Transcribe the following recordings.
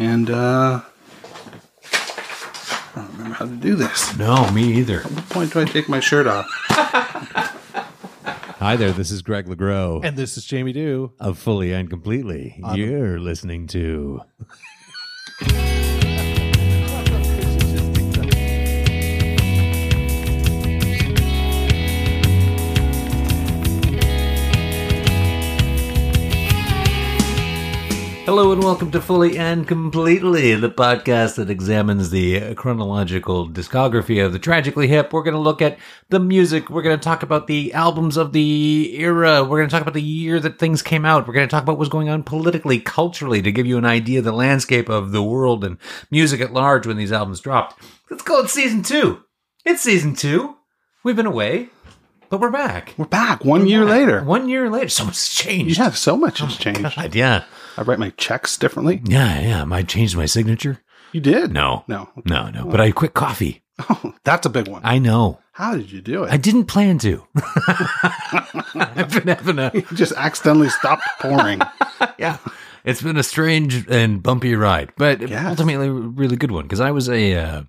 And uh, I don't remember how to do this. No, me either. At what point do I take my shirt off? Hi there, this is Greg LeGros And this is Jamie Doo. of Fully and Completely. You're listening to. Hello and welcome to Fully and Completely, the podcast that examines the chronological discography of the Tragically Hip. We're going to look at the music. We're going to talk about the albums of the era. We're going to talk about the year that things came out. We're going to talk about what's going on politically, culturally, to give you an idea of the landscape of the world and music at large when these albums dropped. Let's call it season two. It's season two. We've been away, but we're back. We're back one year later. One year later. So much has changed. Yeah, so much oh has changed. God, yeah. I write my checks differently. Yeah, yeah. I changed my signature. You did? No. No. No, no. But I quit coffee. Oh, that's a big one. I know. How did you do it? I didn't plan to. I've been having a You just accidentally stopped pouring. yeah. It's been a strange and bumpy ride, but Yes. ultimately a really good one because I was a uh,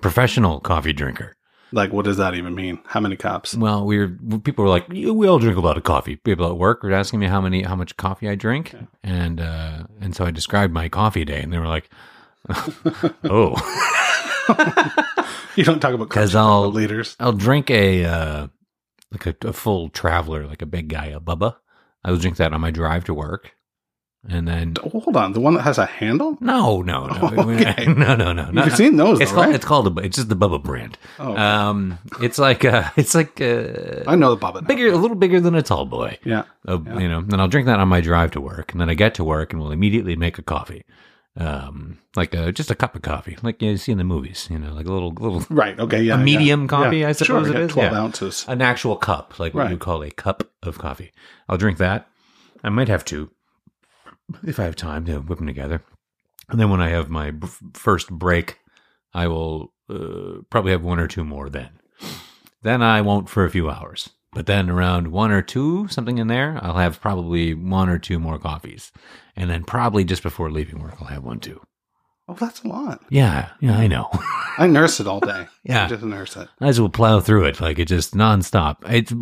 professional coffee drinker. Like, what does that even mean? How many cups? Well, we were people were like, "We all drink a lot of coffee." People at work were asking me how many, how much coffee I drink, and uh, and so I described my coffee day, and they were like, "Oh." You don't talk about Because I'll liters. I'll drink a uh, like a, a full traveler, like a big guy, a Bubba. I will drink that on my drive to work, and then Oh, Hold on, the one that has a handle? no, no, no, Okay. no, no, no. You've seen those, It's though, called right? it's called a, it's just the Bubba brand. Oh. Um, it's like uh, it's like uh, I know the Bubba. now. bigger, a little bigger than a tall boy. Yeah. Uh, You know, and I'll drink that on my drive to work, and then I get to work and will immediately make a coffee, um, like a, just a cup of coffee, like you see in the movies. You know, like a little little Right. Okay. Yeah. a yeah. medium coffee, Yeah. I suppose sure, it yeah, is. 12 Yeah. ounces. an actual cup, like what Right. you call a cup of coffee. I'll drink that. I might have two if I have time to whip them together. And then when I have my b- first break, I will uh, probably have one or two more then. Then I won't for a few hours. But then around one or two, something in there, I'll have probably one or two more coffees. And then probably just before leaving work, I'll have one too. Oh, that's a lot. Yeah, yeah, I know. I nurse it all day. Yeah. I just nurse it. I just will plow through it like it just nonstop. It's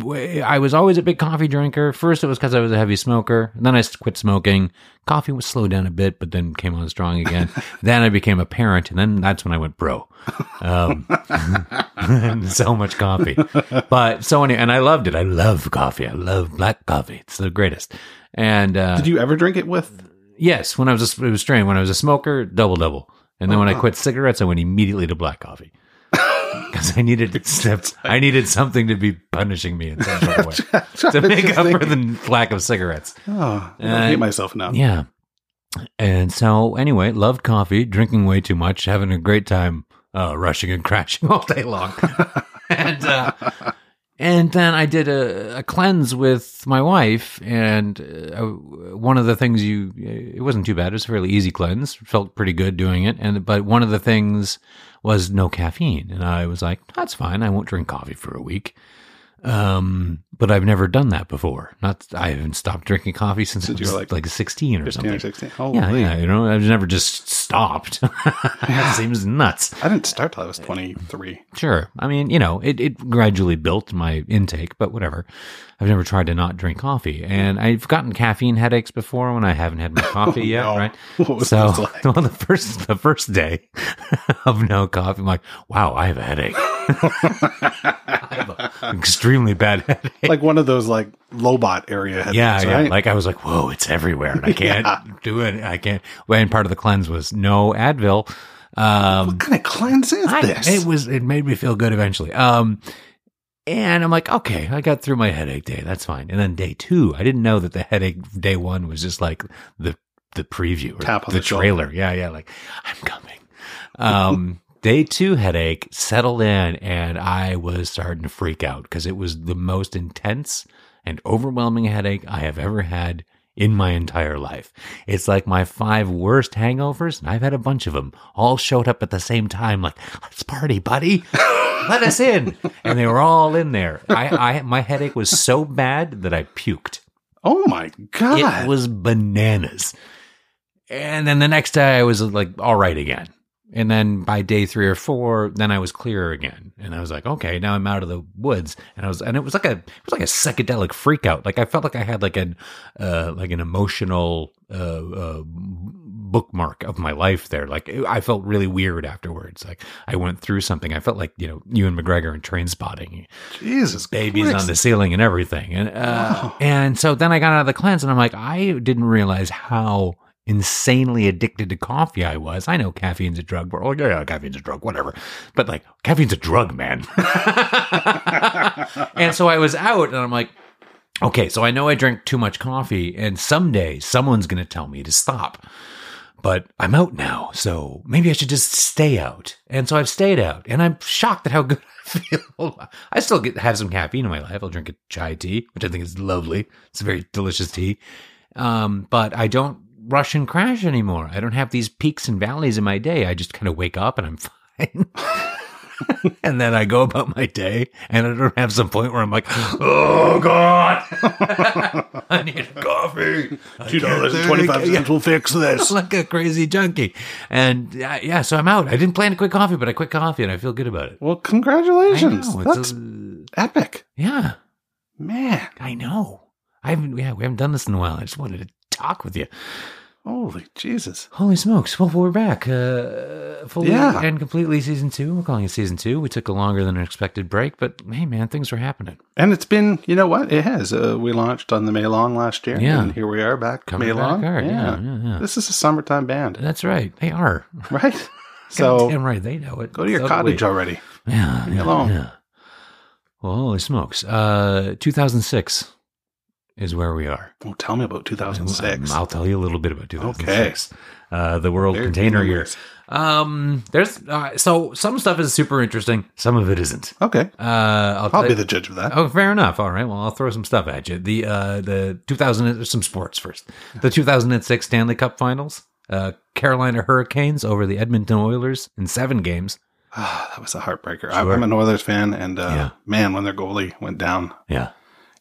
I was always a big coffee drinker. First, it was because I was a heavy smoker. And Then I quit smoking. Coffee was slowed down a bit, but then came on strong again. then I became a parent, and then that's when I went bro. Um, so much coffee, but so many, and I loved it. I love coffee. I love black coffee. It's the greatest. And uh, Did you ever drink it with? Yes, when I was a, it was strange. When I was a smoker, double double, and then when Uh-huh. I quit cigarettes, I went immediately to black coffee because I needed I needed something to be punishing me in some sort of way to make up for the lack of cigarettes. Oh, I Uh, hate myself now. Yeah. And so, anyway, loved coffee, drinking way too much, having a great time, uh, rushing and crashing all day long. and, uh, and then I did a, a cleanse with my wife, and uh, one of the things you, it wasn't too bad. It was a fairly easy cleanse. Felt pretty good doing it. And, but one of the things was no caffeine. And I was like, that's fine. I won't drink coffee for a week. Um, but I've never done that before. Not, I haven't stopped drinking coffee since, I was like, like 16 or 15 something. or 16. Yeah, Holy. yeah, you know, I've never just stopped. it seems nuts. I didn't start till I was 23. Sure. I mean, you know, it, it gradually built my intake, but whatever. I've never tried to not drink coffee. And I've gotten caffeine headaches before when I haven't had my coffee yet, no. right? What was so, like? well, the first the first day of no coffee, I'm like, wow, I have a headache. I have an extremely bad headache. Like one of those like Lobot area headphones, Yeah, yeah. right? Like I was like, whoa, it's everywhere. And I can't do it. I can't. Well, and part of the cleanse was no Advil. Um, what kind of cleanse is I- this? it was. It made me feel good eventually. Um, and I'm like, okay, I got through my headache day. That's fine. And then day two, I didn't know that the headache day one was just like the the preview or Tap on the, the shoulder. trailer. Yeah, yeah. Like I'm coming. Um, day two headache settled in, and I was starting to freak out because it was the most intense and overwhelming headache I have ever had in my entire life. It's like my five worst hangovers, and I've had a bunch of them, all showed up at the same time, like, let's party, buddy. Let us in. And they were all in there. I, I my headache was so bad that I puked. oh my God. It was bananas. and then the next day I was like all right again. And then by day three or four, then I was clear again, and I was like, okay, now I'm out of the woods, and I was, and it was like a, it was like a psychedelic freak out. Like I felt like I had like an, uh, like an emotional, uh, uh, bookmark of my life there. Like I felt really weird afterwards. Like I went through something. I felt like you know Ewan McGregor and Trainspotting, Jesus, babies Christ. on the ceiling and everything. And uh, Wow. and so then I got out of the cleanse, and I'm like, I didn't realize how insanely addicted to coffee I was. I know caffeine's a drug. We're oh yeah, yeah, caffeine's a drug, whatever. But like caffeine's a drug, man. and so I was out, and I'm like. Okay, so I know I drink too much coffee, and someday someone's going to tell me to stop. But I'm out now, so maybe I should just stay out. And so I've stayed out, and I'm shocked at how good I feel. I still get have some caffeine in my life. I'll drink a chai tea, which I think is lovely. It's a very delicious tea. Um, but I don't rush and crash anymore. I don't have these peaks and valleys in my day. I just kind of wake up and I'm fine. and then I go about my day, and I don't have some point where I'm like, "Oh God, I need coffee." I Two dollars and can't twenty five think- cents will fix this. like a crazy junkie. And uh, yeah, so I'm out. I didn't plan to quit coffee, but I quit coffee, and I feel good about it. Well, congratulations. know. That's a- epic, yeah, man. I know. I haven't. Yeah, we haven't done this in a while. I just wanted to talk with you. Holy Jesus. Holy smokes! Well, we're back, uh, fully Yeah. and completely season two. We're calling it season two. We took a longer than expected break, but hey, man, things were happening. And it's been, you know what? It has. Uh, we launched on the Maylong last year. Yeah. And here we are back. Coming Maylong. back hard. Yeah, yeah, yeah. This is a summertime band, That's right. They are. right? So damn right, they know it. go to your So cottage already. Yeah, yeah, alone. yeah. Well, holy smokes! Uh, 2006 is where we are. Well, tell me about 2006. Um, I'll tell you a little bit about 2006. Uh, the World Very Container good Year. Um, there's uh, so some stuff is super interesting, some of it isn't. Okay. Uh, I'll, I'll be you- the judge of that. Oh, fair enough. All right. Well, I'll throw some stuff at you. The uh, the 2000 some sports first. The 2006 Stanley Cup Finals. Uh, Carolina Hurricanes over the Edmonton Oilers in seven games. Ah, that was a heartbreaker. Sure. I'm an Oilers fan, and uh, Yeah. man, when their goalie went down Yeah.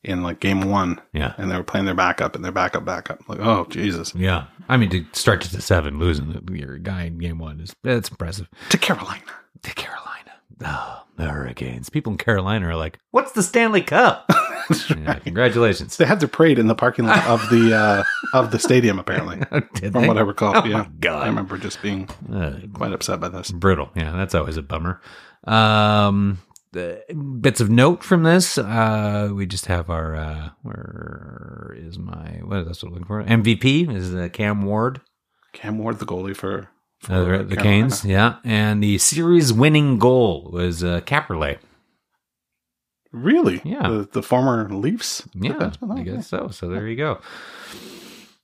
In like game one, Yeah. and they were playing their backup, and their backup, backup, like, oh Jesus, Yeah. I mean, to start to seven, losing your guy in game one is that's impressive. to Carolina. To Carolina. Oh, the Hurricanes. People in Carolina are like, what's the Stanley Cup? Yeah, congratulations. They had their parade in the parking lot of the uh, of the stadium, apparently, Did from they? what I recall. Oh, yeah, God. I remember just being Uh, quite upset by this. brutal. Yeah, that's always a bummer. Um, the bits of note from this, uh, we just have our, uh, where is my, what is that what I'm looking for? MVP is uh, Cam Ward. Cam Ward, the goalie for, for Uh, the the Canes, yeah, and the series winning goal was uh, Kaberle. Really? Yeah. The, the former Leafs. Yeah? I guess so. So there you go.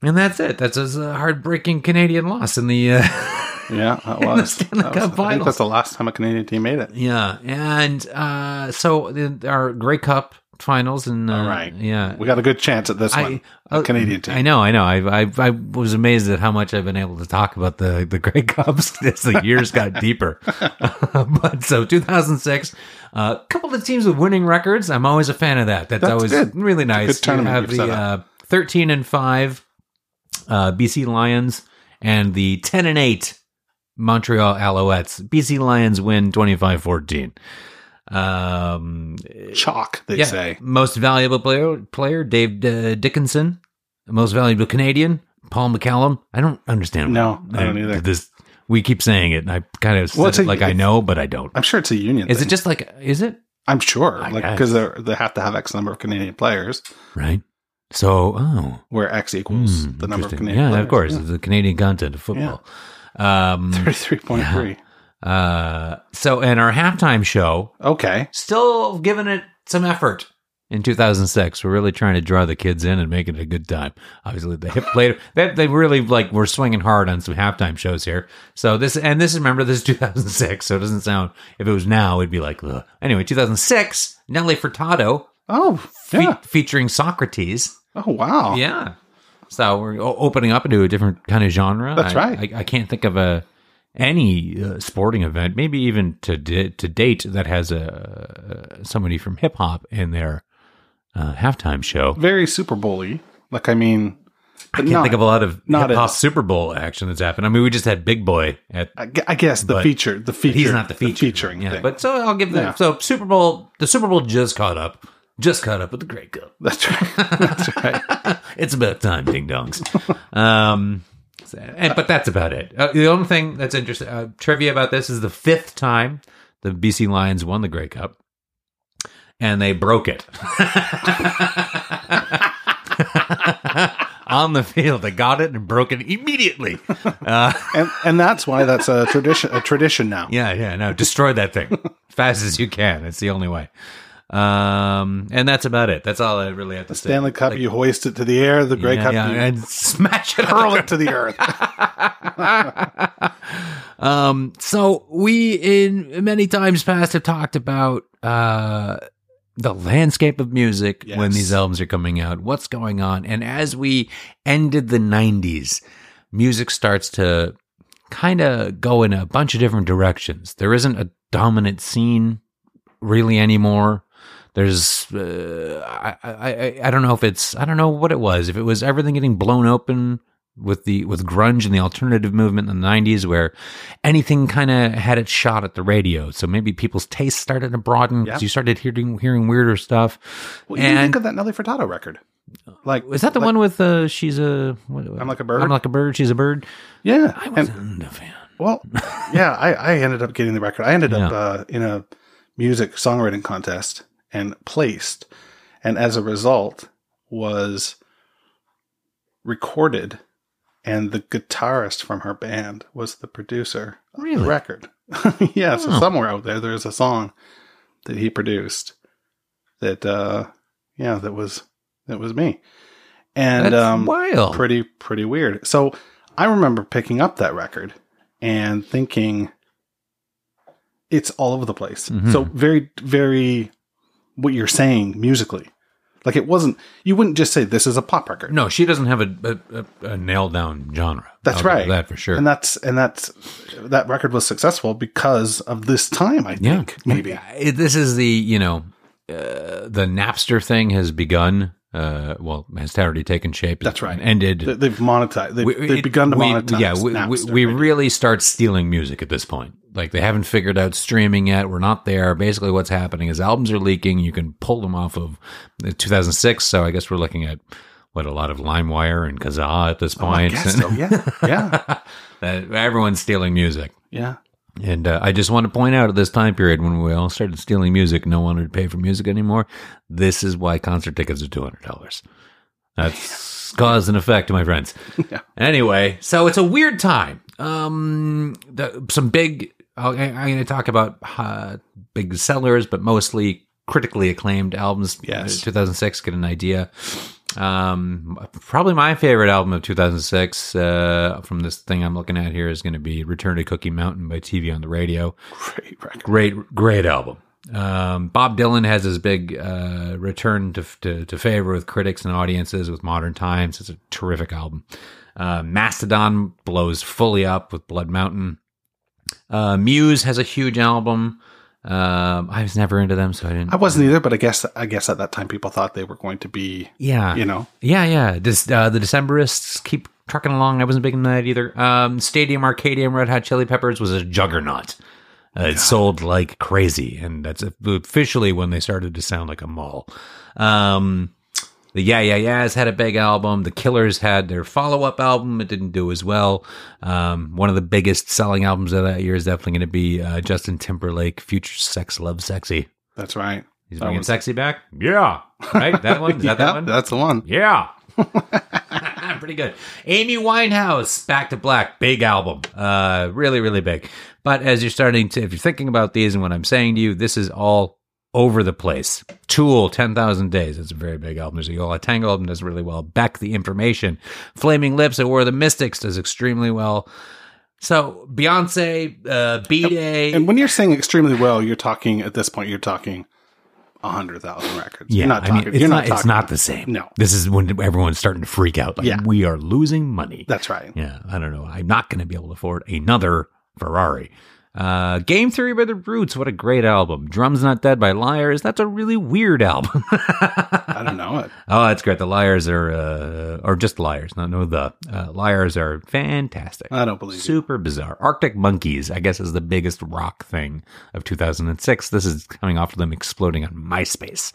And that's it. That's a heartbreaking Canadian loss in the. Uh, Yeah, that was. Stanley that Cup was I think that's the last time a Canadian team made it. yeah, and uh, so the, our Grey Cup finals and uh, All right. yeah. We got a good chance at this I, one. uh, Canadian team. I know, I know. I, I I was amazed at how much I've been able to talk about the the Grey Cups as the years got deeper. but so 2006, a uh, couple of the teams with winning records. I'm always a fan of that. That's, That's always good. really nice. good you have the uh, 13 and five uh, BC Lions and the 10 and eight Montreal Alouettes. BC Lions win 25-14. Um, Chalk, they yeah, say. most valuable player, player Dave uh, Dickenson. Most valuable Canadian, Paul McCallum. I don't understand. No, I don't either. This we keep saying it, and I kind of Well, a- like I know, but I don't. I'm sure it's a union. Is thing. it just like? Is it I'm sure, I like because they have to have X number of Canadian players, right? So, oh, where X equals hmm, the number of. Canadian. Yeah, players. of course, the Canadian content of football. Um, Thirty-three point three. uh, so, in our halftime show, Okay, still giving it some effort in 2006 we're really trying to draw the kids in and make it a good time obviously they played they, they really like were swinging hard on some halftime shows here so this and this is remember this is 2006 so it doesn't sound if it was now it'd be like Ugh. anyway 2006 nelly furtado Oh, fe- yeah. featuring Saukrates Oh, wow. yeah so we're opening up into a different kind of genre That's I- right. I, I can't think of a any uh, sporting event, maybe even to di- to date, that has a uh, somebody from hip hop in their uh, halftime show. Very Super Bowl-y. Like, I mean, I can't not, think of a lot of not hip hop Super Bowl action that's happened. I mean, we just had Big Boi at. I, guess the feature, the feature, He's not the feature, featuring yeah. thing. But so I'll give the Yeah. so Super Bowl. The Super Bowl just caught up, just caught up with the Grey Cup. that's right. That's right. it's about time, ding dongs. um, and, but that's about it. Uh, the only thing that's interesting uh, trivia about this is the fifth time the BC Lions won the Grey Cup, and they broke it on the field. They got it and broke it immediately. Uh, And and that's why that's a tradition. A tradition now. yeah, yeah. No, destroy that thing as fast as you can. It's the only way. Um, and that's about it. That's all I really have to say. Stanley Cup, you hoist it to the air. The Grey yeah, Cup, yeah, you and smash it. hurl it to the earth. Um, so we in many times past have talked about uh the landscape of music when these albums are coming out, what's going on, and as we ended the '90s, music starts to kind of go in a bunch of different directions. There isn't a dominant scene really anymore. There's, uh, I, I, I- don't know if it's, I don't know what it was. If it was everything getting blown open with the with grunge and the alternative movement in the '90s, where anything kind of had its shot at the radio. So maybe people's tastes started to broaden because Yeah. you started hearing hearing weirder stuff. Well, you think of that Nelly Furtado record. Like, is that the like- one with uh, she's a what, I'm like a bird? I'm like a bird. She's a bird. Yeah. I and- wasn't a fan. Well, yeah, I, I ended up getting the record. I ended up uh, in a music songwriting contest and placed, and as a result, was recorded, and the guitarist from her band was the producer of the record. yeah, so Oh. somewhere out there, there's a song that he produced that, uh, yeah, that was that was me, and That's um, wild. pretty pretty weird. So I remember picking up that record and thinking it's all over the place. Mhm. So very very what you're saying musically. Like it wasn't you wouldn't just say this is a pop record. No, she doesn't have a, a, a, a nailed down genre. That's I'll right. That for sure. And that's and that's that record was successful because of this time, I yeah, think. Maybe. It- this is the you know uh, the Napster thing has begun. Uh, well, has already taken shape. That's right. and ended. They- They've monetized they've, We- they've begun to we- monetize. Yeah, we, we, Napster. we really start stealing music at this point. Like they haven't figured out streaming yet. We're not there. Basically, what's happening is albums are leaking. You can pull them off of uh, 2006. So I guess we're looking at what a lot of LimeWire and Kazaa at this Oh, I point. guess so. Yeah. Yeah. everyone's stealing music. Yeah. And uh, I just want to point out at this time period when we all started stealing music, no one would pay for music anymore. This is why concert tickets are two hundred dollars. That's cause and effect, my friends. Yeah. Anyway, so it's a weird time. Um, the, some big. I'm going to talk about uh, big sellers, but mostly critically acclaimed albums. Yes. Uh, 2006. Get an idea. Um, probably my favorite album of 2006 uh, from this thing I'm looking at here is going to be "Return to Cookie Mountain" by TV on the Radio. Great record. Great, great album. Um, Bob Dylan has his big uh, return to, to to favor with critics and audiences with Modern Times. It's a terrific album. Uh, Mastodon blows fully up with Blood Mountain. Uh, Muse has a huge album. Um, I was never into them, so I didn't. I wasn't either, but I guess I guess at that time people thought they were going to be, yeah, you know, Yeah, yeah. This, uh, the Decemberists keep trucking along. I wasn't big into that either. Um, Stadium Arcadium Red Hot Chili Peppers was a juggernaut. Uh, it sold like crazy, and that's officially when they started to sound like a mall. Um, the Yeah Yeah Yeahs had a big album. The Killers had their follow up album. It didn't do as well. Um, one of the biggest selling albums of that year is definitely going to be uh, Justin Timberlake, Future Sex Love Sexy. that's right. He's That bringing sexy back. Yeah, right. That one. Is that yeah, that one? that's the one. Yeah. Pretty good. Amy Winehouse, Back to Black, big album. Uh, really, really big. But as you're starting to, if you're thinking about these and what I'm saying to you, this is all over the place. Tool, 10,000 Days. It's a very big album. There's a Yo La Tengo album does really well. Beck, The Information. Flaming Lips of the Mystics does extremely well. So Beyonce, uh, B-Day. And when you're saying extremely well, you're talking at this point. You're talking a hundred thousand records. Yeah, you're not I talking. mean, it's you're not, not. it's not the same. No. This is when everyone's starting to freak out. Like, Yeah. we are losing money. That's right. Yeah, I don't know. I'm not going to be able to afford another Ferrari. Uh, Game Theory by the Roots, what a great album. Drums Not Dead by Liars, that's a really weird album. I don't know it. Oh, that's great. The Liars are, uh, or just Liars, not no the. Uh, liars are fantastic. I don't believe you. Super bizarre. Arctic Monkeys, I guess, is the biggest rock thing of 2006. This is coming off of them exploding on MySpace.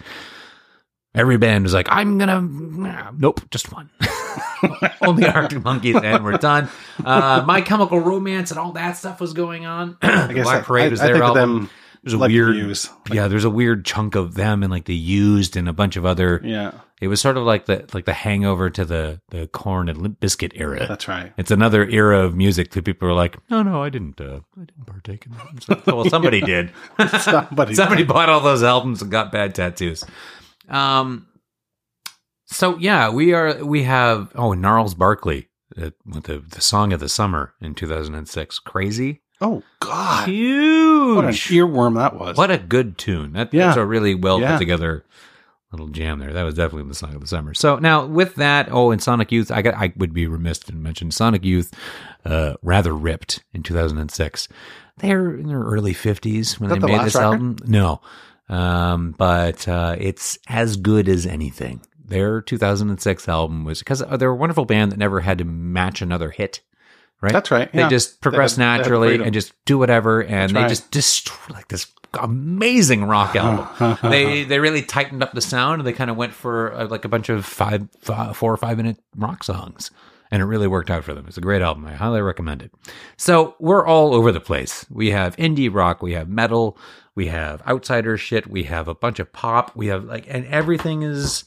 Every band was like, I'm gonna, nope, just one. Only Arctic Monkeys, and we're done. Uh, My Chemical Romance and all that stuff was going on. I guess Black I, Parade I, was I their think album. them. There's a like weird, Muse. yeah. There's a weird chunk of them and like the used and a bunch of other. Yeah, It was sort of like the like the hangover to the the Korn and Limp Bizkit era. that's right. It's another era of music that people are like, no, no, I didn't, uh, I didn't partake in that. Like, well, somebody did. Somebody, somebody bought all those albums and got bad tattoos. Um. So yeah, we are. We have oh Gnarls Barkley uh, with the the song of the summer in 2006. Crazy, Oh God! huge. What an earworm that was. What a good tune. That, Yeah. That's a really well Yeah. put together little jam there. That was definitely the song of the summer. So now with that, oh, in Sonic Youth, I got I would be remiss to mention Sonic Youth, uh, rather ripped in 2006. They're in their early 50s when they the made this record? album. No, um, but uh, it's as good as anything. Their 2006 album was because they're a wonderful band that never had to match another hit. Right? That's right. They yeah. just progress They had- naturally and just do whatever, and That's they right. just destroy like this amazing rock album. they they really tightened up the sound, and they kind of went for uh, like a bunch of five, five, four or five minute rock songs, and it really worked out for them. It's a great album. I highly recommend it. So we're all over the place. We have indie rock, we have metal, we have outsider shit, we have a bunch of pop, we have like, and everything is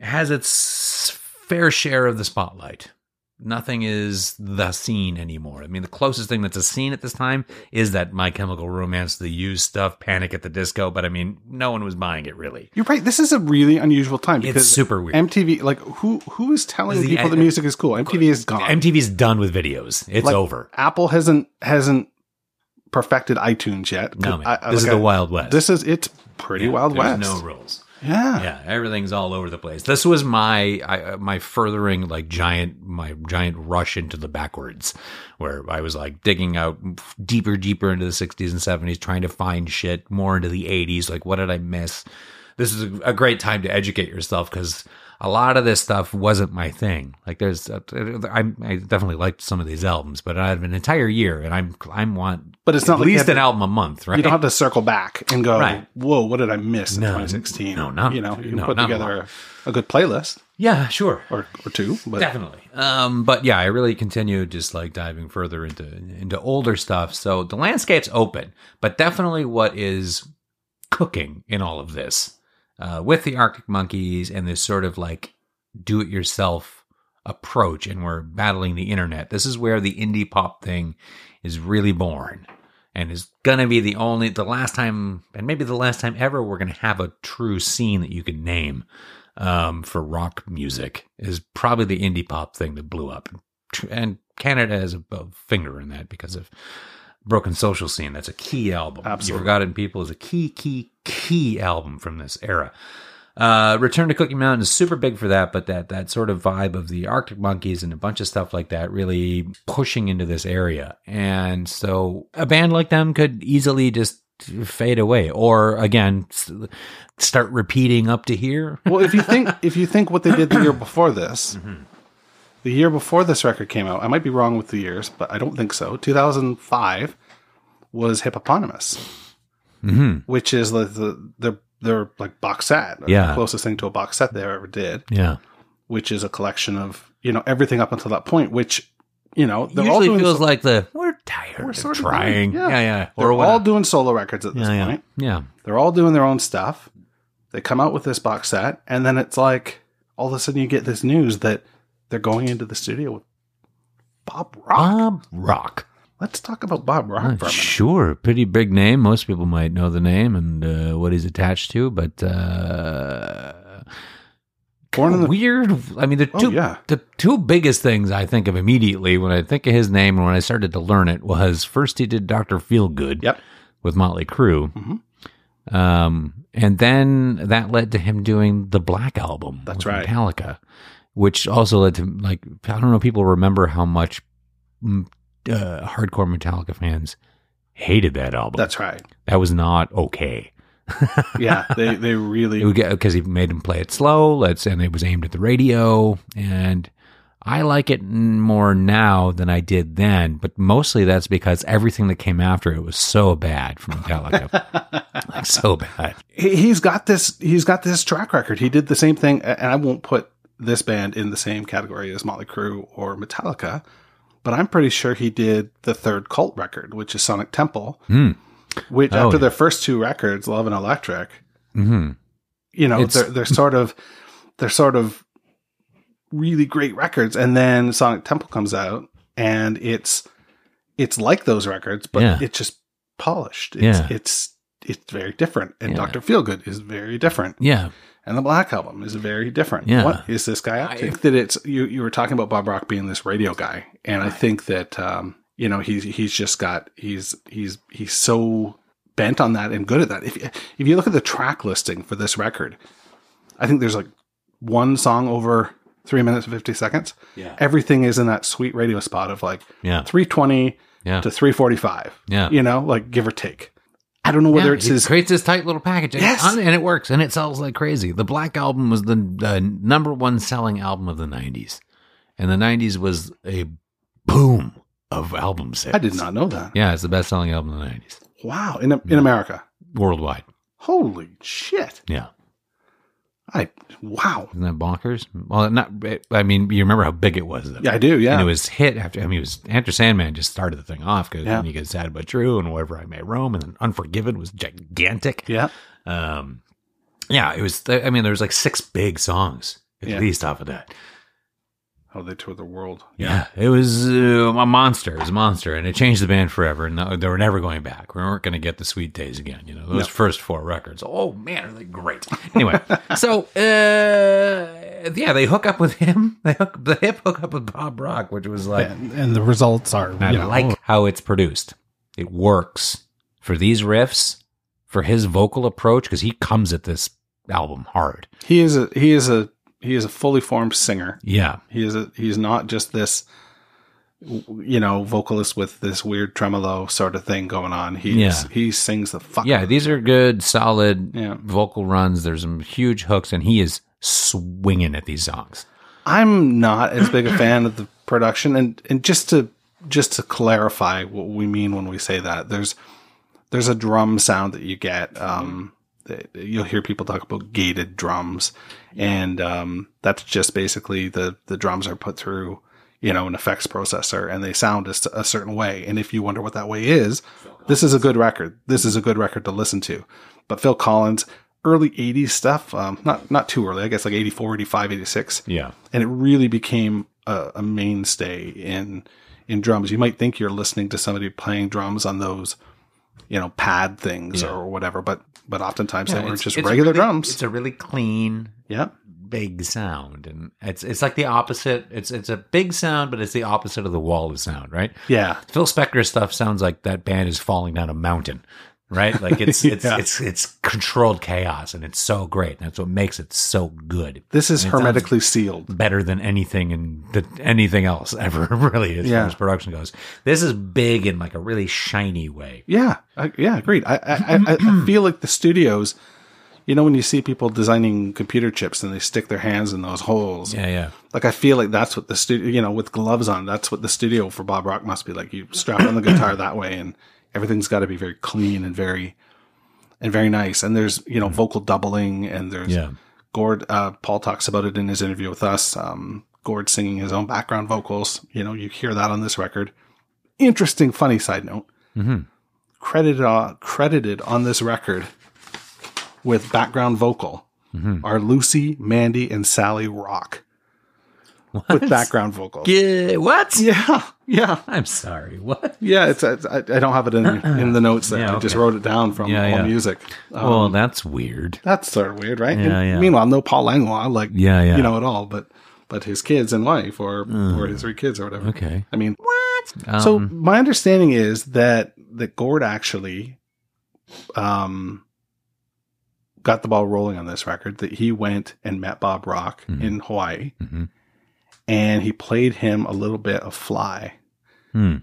has its fair share of the spotlight. Nothing is the scene anymore. I mean, the closest thing that's a scene at this time is that My Chemical Romance, the used stuff, Panic at the Disco. But I mean, no one was buying it really. You're right. This is a really unusual time because It's super weird. MTV, like who who is telling The- people the music is cool? MTV is gone. MTV's done with videos. It's Like, over. Apple hasn't hasn't perfected iTunes yet. No, man. I- I- this is like the Wild West. This is it's pretty Wild There's West. no rules. Yeah. Yeah, everything's all over the place. This was my I, uh, my furthering like giant my giant rush into the backwards, where I was like digging out deeper, deeper into the '60s and '70s, trying to find shit more into the '80s. Like, what did I miss? This is a, great time to educate yourself because a lot of this stuff wasn't my thing. Like, there's uh, I, I definitely liked some of these albums, but I have an entire year, and I'm I'm want But it's not at like least an to- album a month, right? You don't have to circle back and go, Right. "Whoa, what did I miss in No, 2016?" no, not- you know, you can no, put together a, a good playlist yeah, sure. or or two. But Definitely. Um, but yeah, I really continue just like diving further into into older stuff. So the landscape's open, but definitely what is cooking in all of this uh, with the Arctic Monkeys and this sort of like do it yourself approach, and we're battling the internet. This is where the indie pop thing is really born. And is gonna be the only, the last time, and maybe the last time ever, we're gonna have a true scene that you can name um, for rock music is probably the indie pop thing that blew up. And Canada has a, a finger in that because of Broken Social Scene. That's a key album. Absolutely. You Forgotten People is a key, key, key album from this era. Uh, Return to Cookie Mountain is super big for that, but that that sort of vibe of the Arctic Monkeys and a bunch of stuff like that really pushing into this area. And so a band like them could easily just fade away, or again start repeating up to here. well, if you think if you think what they did the year before this, Mm-hmm. the year before this record came out, I might be wrong with the years, but I don't think so. 2005 was Hipeponymous, hmm which is the the their their like box set, Yeah. the closest thing to a box set they ever did, Yeah, which is a collection of you know everything up until that point, which you know they're all usually doing feels so- like the we're tired We're sort of trying. doing- yeah, yeah. yeah, they're what- all doing solo records at this yeah, yeah, point. yeah. They're all doing their own stuff. They come out with this box set, and then it's like all of a sudden you get this news that they're going into the studio with Bob Rock. Bob Rock. Let's talk about Bob Rock for a minute. sure, pretty big name. Most people might know the name and uh, what he's attached to, but uh, Born in the weird. I mean, the Oh, two yeah. the two biggest things I think of immediately when I think of his name and when I started to learn it was first he did Doctor Feelgood Yep. with Motley Crue, Mhm. um, and then that led to him doing the Black album. That's with right. Metallica, which also led to like I don't know. if People remember how much mm, uh, hardcore Metallica fans hated that album. That's right. that was not okay. Yeah, they they really because he made him play it slow. Let's and it was aimed at the radio, and I like it more now than I did then. But mostly that's because everything that came after it was so bad from Metallica, like so bad. he- he's got this he's got this track record. He did the same thing, and I won't put this band in the same category as Motley Crue or Metallica, but I'm pretty sure he did the third cult record, which is Sonic Temple, Hmm. which Oh, after yeah. their first two records, Love and Electric, hmm you know, It's- they're they're sort of they're sort of really great records, and then Sonic Temple comes out, and it's it's like those records, but Yeah. it's just polished. It's, Yeah. it's it's very different, and Yeah. Doctor Feelgood is very different, Yeah, and the Black Album is very different. Yeah. What is this guy up to? I I- think that it's you. You were talking about Bob Rock being this radio guy, and I think that um, you know he's he's just got he's he's he's so bent on that and good at that. If if you look at the track listing for this record, I think there's like one song over three minutes and fifty seconds. Yeah. everything is in that sweet radio spot of like yeah, three twenty yeah, to three forty five. yeah. You know, like give or take. I don't know whether Yeah, it's his. creates this tight little package, and, Yes. and it works, and it sells like crazy. The Black Album was the uh, number one selling album of the '90s, and the '90s was a boom of album sales. I did not know that. Yeah, it's the best selling album of the '90s Wow, in in America. worldwide. Holy shit! Yeah, I wow. isn't that bonkers? Well, not. I mean, you remember how big it was, though. Yeah, I do. Yeah, And it was hit after. I mean, it was Enter Sandman just started the thing off because Yeah. then you get Sad but True and Wherever I May Roam, and then Unforgiven was gigantic. yeah. Um, yeah, it was. I mean, there was like six big songs at Yeah. least off of that. Oh, they toured the world. Yeah, it was uh, a monster. It was a monster, and it changed the band forever. And they were never going back. We weren't going to get the sweet days again. You know, those No. first four records. Oh man, are they great? Anyway, so uh, yeah, they hook up with him. They hook the hip hook up with Bob Rock, which was like and, and the results are I know, like how it's produced. It works for these riffs, for his vocal approach, because he comes at this album hard. He is a he is a he is a fully formed singer. Yeah, He is a he's not just this you know vocalist with this weird tremolo sort of thing going on. He yeah. he sings the fuck. yeah. These are good, solid Yeah. vocal runs. There's some huge hooks, and he is swinging at these songs. I'm not as big a fan of the production, and and just to just to clarify what we mean when we say that, there's there's a drum sound that you get. Um, you'll hear people talk about gated drums, and um, that's just basically the the drums are put through you know an effects processor, and they sound a certain way. And if you wonder what that way is, this is a good record. This is a good record to listen to. But Phil Collins. Early 80s stuff, um, not not too early, I guess like 84, 85, 86 Yeah, and it really became a, a mainstay in in drums. You might think you're listening to somebody playing drums on those, you know, pad things Yeah. or whatever, but but oftentimes they were just regular really- drums. It's a really clean, yeah, big sound, and it's it's like the opposite. It's it's a big sound, but it's the opposite of the wall of sound, right? yeah, Phil Spector stuff sounds like that band is falling down a mountain, right? Like it's it's Yeah. it's it's controlled chaos, and it's so great. That's what makes it so good. this is And hermetically sealed. better than anything and that anything else ever really as Yeah. far as production goes. This is big in like a really shiny way. Yeah, I, yeah, agreed. I, I, I, I feel like the studios, you know, when you see people designing computer chips and they stick their hands in those holes, Yeah, yeah. like I feel like that's what the studio, you know, with gloves on, that's what the studio for Bob Rock must be like. You strap on the guitar that way, and everything's got to be very clean and very, and very nice. And there's you know vocal doubling, and there's Yeah. Gord. Uh, Paul talks about it in his interview with us. Um, Gord singing his own background vocals. You know, you hear that on this record. Interesting, funny side note. Mm-hmm. Credited on, credited on this record with background vocal Mm-hmm. are Lucy, Mandy, and Sally Rock with background vocals. Yeah, what? Yeah, yeah, I'm sorry. What? yeah. It's, it's I, I don't have it in in the notes there. Yeah, I just wrote it down from Yeah, all yeah. music. Um, well, that's weird. that's sort of weird, right? Yeah, And yeah. Meanwhile, no Paul Langlois, like Yeah, yeah. you know at all, but but his kids and wife, or or his three kids, or whatever. Okay. I mean, Um, so my understanding is that that Gord actually, um, got the ball rolling on this record. That he went and met Bob Rock Mhm. in Hawaii, Mhm. And he played him a little bit of Fly, hmm.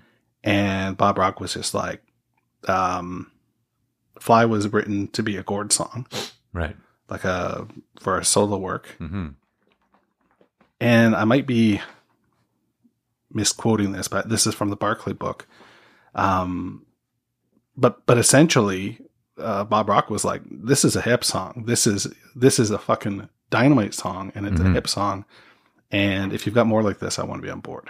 and Bob Rock was just like, um, "Fly" was written to be a Gord song, Right. like a for a solo work, hmm and I might be misquoting this, but this is from the Barclay book. Um, but but essentially, uh, Bob Rock was like, "This is a hip song. This is this is a fucking dynamite song, and it's Mhm. a hip song. And if you've got more like this, I want to be on board."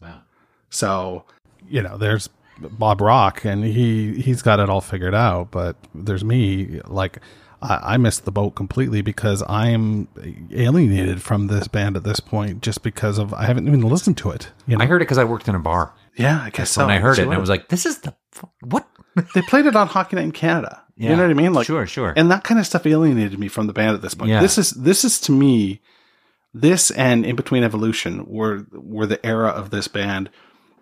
Wow. So, you know, there's Bob Rock, and he he's got it all figured out. But there's me, like I, I missed the boat completely because I'm alienated from this band at this point, just because of I haven't even listened to it. You know, I heard it because I worked in a bar. yeah, I guess so. when I heard So it, and I was like, "This is the what?" they played it on Hockey Night in Canada. You know what I mean? Like, sure, sure. and that kind of stuff alienated me from the band at this point. Yeah. This is this is to me, this and in between evolution were were the era of this band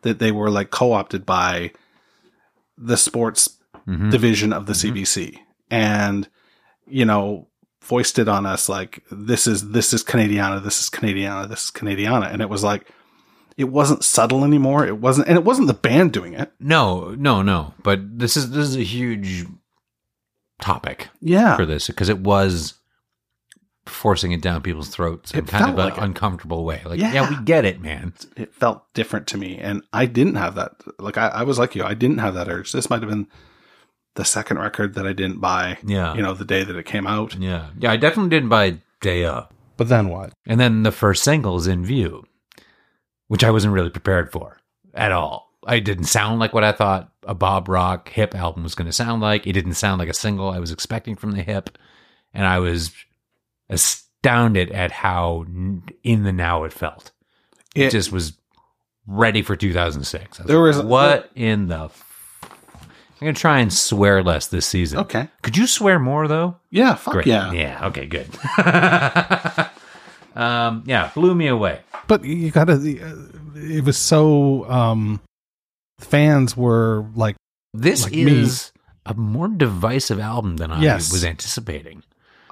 that they were like co opted by the sports Mhm. division of the CBC, and you know foisted on us like this is this is Canadiana, this is Canadiana, this is Canadiana, and it was like it wasn't subtle anymore. It wasn't, and it wasn't the band doing it. No, no, no. But this is this is a huge topic Yeah, for this because it was forcing it down people's throats in It kind of felt an like it. uncomfortable way. Like, Yeah. yeah. we get it, man. it felt different to me and i didn't have that like I, I was like you i didn't have that urge this might have been the second record that i didn't buy Yeah, you know the day that it came out yeah, yeah. I definitely didn't buy Day Up, but then what and then the first single is In View, which I wasn't really prepared for at all. I didn't sound like what I thought a Bob Rock hip album was going to sound like. It didn't sound like a single I was expecting from the hip, and I was astounded at how in the now it felt. It, It- just was ready for 2006. I There like, was- what in the. F- I'm gonna try and swear less this season. okay Could you swear more though? yeah fuck Great. yeah Yeah. Okay. Good. um. Yeah. Blew me away. but you gotta uh, it was so um fans were like This Like me. is a more divisive album than I Yes. was anticipating.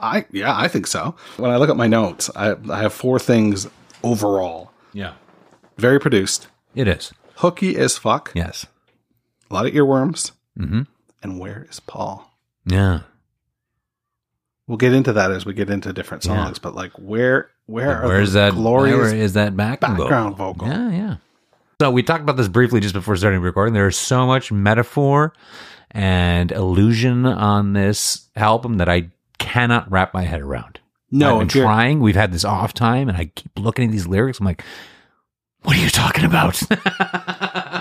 I yeah i think so when i look at my notes i i have four things overall Yeah. very produced It is. hooky as fuck Yes. a lot of earworms Mm-hmm. and where is paul Yeah. we'll get into that as we get into different Yeah. songs but like where where are Where's that glorious Where is that backing background vocal? vocal. Yeah. Yeah. So we talked about this briefly just before starting recording. There is so much metaphor and illusion on this album that I cannot wrap my head around. No, I've been trying. We've had this off time, and I keep looking at these lyrics. I'm like, what are you talking about?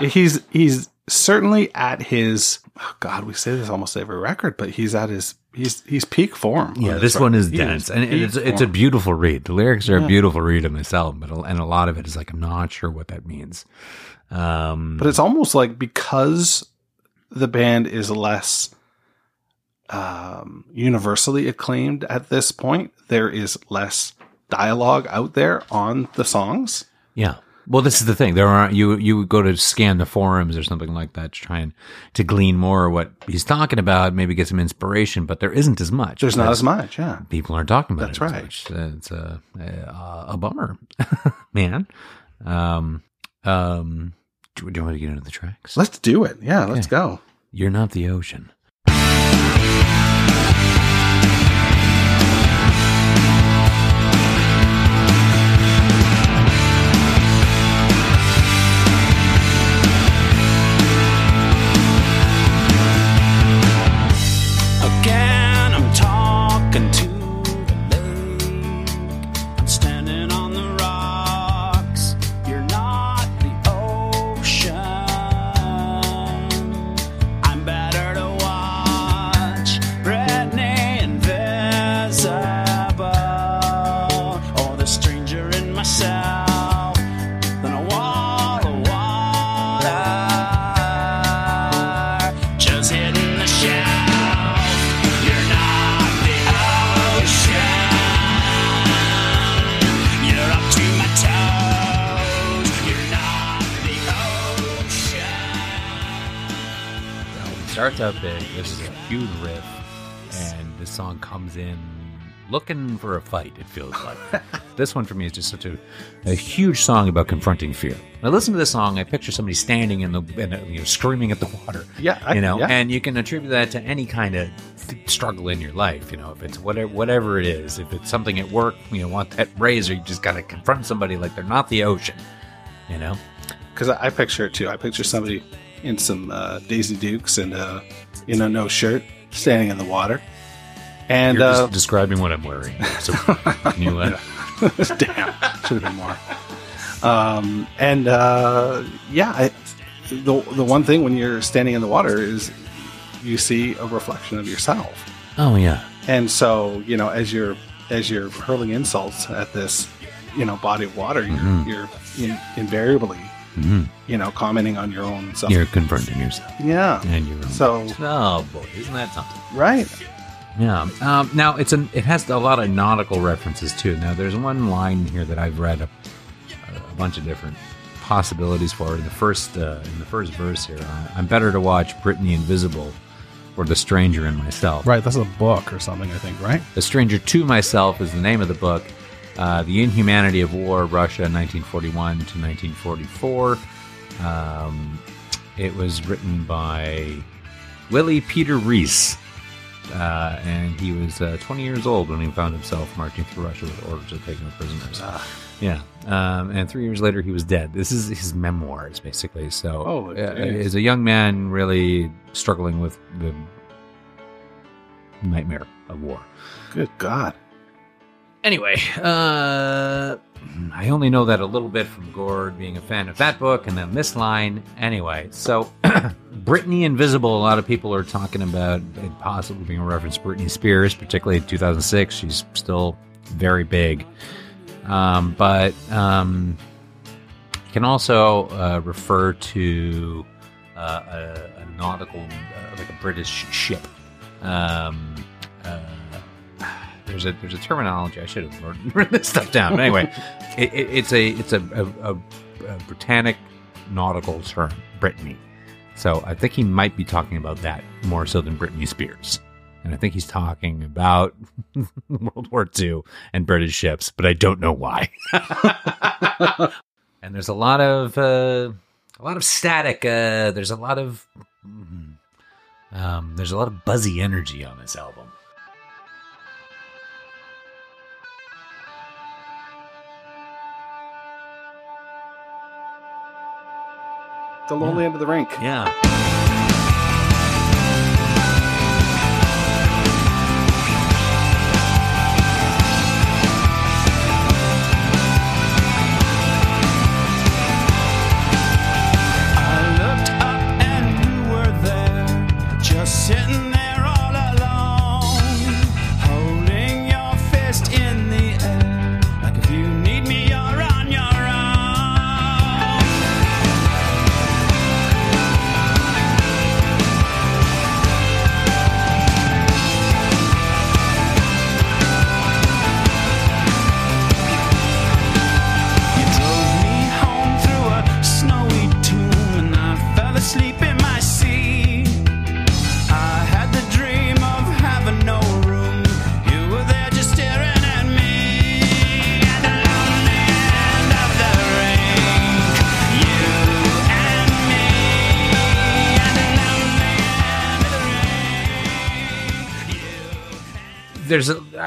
he's he's certainly at his oh God. We say this almost every record, but he's at his he's he's peak form. yeah, on this one is dense, and peak it's it's a beautiful read. The lyrics are Yeah. a beautiful read on this album, but and a lot of it is like I'm not sure what that means. Um, but it's almost like because the band is less um, universally acclaimed at this point, there is less dialogue out there on the songs. Yeah. Well, this is the thing. There are you you would go to scan the forums or something like that to try and to glean more of what he's talking about, maybe get some inspiration, but there isn't as much. There's not as much, yeah. people aren't talking about That's it. as right. Uh, It's a a, a bummer, man. Um, um, do, do you want to get into the tracks? Let's do it. Yeah, let's go. You're not the ocean. Ocean. It big. This is a huge riff, and this song comes in looking for a fight. It feels like this one for me is just such a, a huge song about confronting fear. When I listen to this song, I picture somebody standing in the and, you know screaming at the water. Yeah, I- you know, yeah. and you can attribute that to any kind of struggle in your life. You know, if it's whatever whatever it is, if it's something at work, you know, want that raise, or you just got to confront somebody like they're not the ocean. You know, because I, I picture it too. I picture somebody in some uh, Daisy Dukes and uh, in a no shirt, standing in the water, and you're uh, just describing what I'm wearing. So can you uh, damn, should have been more. Um, and uh, yeah, I, the the one thing when you're standing in the water is you see a reflection of yourself. Oh yeah. And so, you know, as you're as you're hurling insults at this, you know, body of water, you're you're in, invariably, hmm you know, commenting on your own self. You're confronting yourself yeah. and your own. So oh boy, isn't that something? right. Yeah. Um, now it's an it has a lot of nautical references too. Now there's one line here that I've read a, a bunch of different possibilities for. In the first uh, in the first verse here, uh, I'm better to watch Brittany Invisible or The Stranger in Myself. Right. That's a book or something, I think. Right. The Stranger to Myself is the name of the book. Uh, the Inhumanity of War, Russia, 1941 to 1944. Um, it was written by Willie Peter Reese. Uh, and he was uh, 20 years old when he found himself marching through Russia with orders of taking no prisoners. Ah. Yeah. Um, and three years later, he was dead. This is his memoirs, basically. So, Oh, uh, as a young man, really struggling with the nightmare of war. Good God. Anyway, uh, I only know that a little bit from Gord being a fan of that book and then this line. Anyway, so Brittany Invisible, a lot of people are talking about it possibly being a reference to Britney Spears, particularly in 2006. She's still very big. Um, but um, can also uh, refer to uh, a, a nautical, uh, like a British ship. Um, uh, there's a there's a terminology I should have written- written this stuff down. But anyway, it, it, it's a it's a, a, a, a Britannic nautical term, Brittany. So I think he might be talking about that more so than Britney Spears. And I think he's talking about World War II and British ships, but I don't know why. and there's a lot of uh, a lot of static. Uh, there's a lot of mm, um, there's a lot of buzzy energy on this album. The lonely end of the rink. Yeah.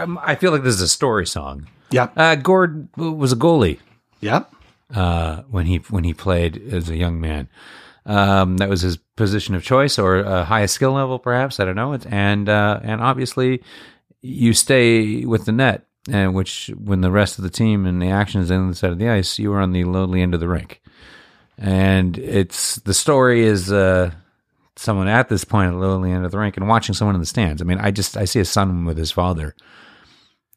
Um, I feel like this is a story song. Yeah. Uh, Gord was a goalie Yeah. uh, when he when he played as a young man. Um, that was his position of choice, or a highest skill level, perhaps. I don't know. It's, and uh, and obviously, you stay with the net, and which when the rest of the team and the action is on the side of the ice, you are on the lonely end of the rink. And it's the story is uh, someone at this point at the lonely end of the rink and watching someone in the stands. I mean, I just I see a son with his father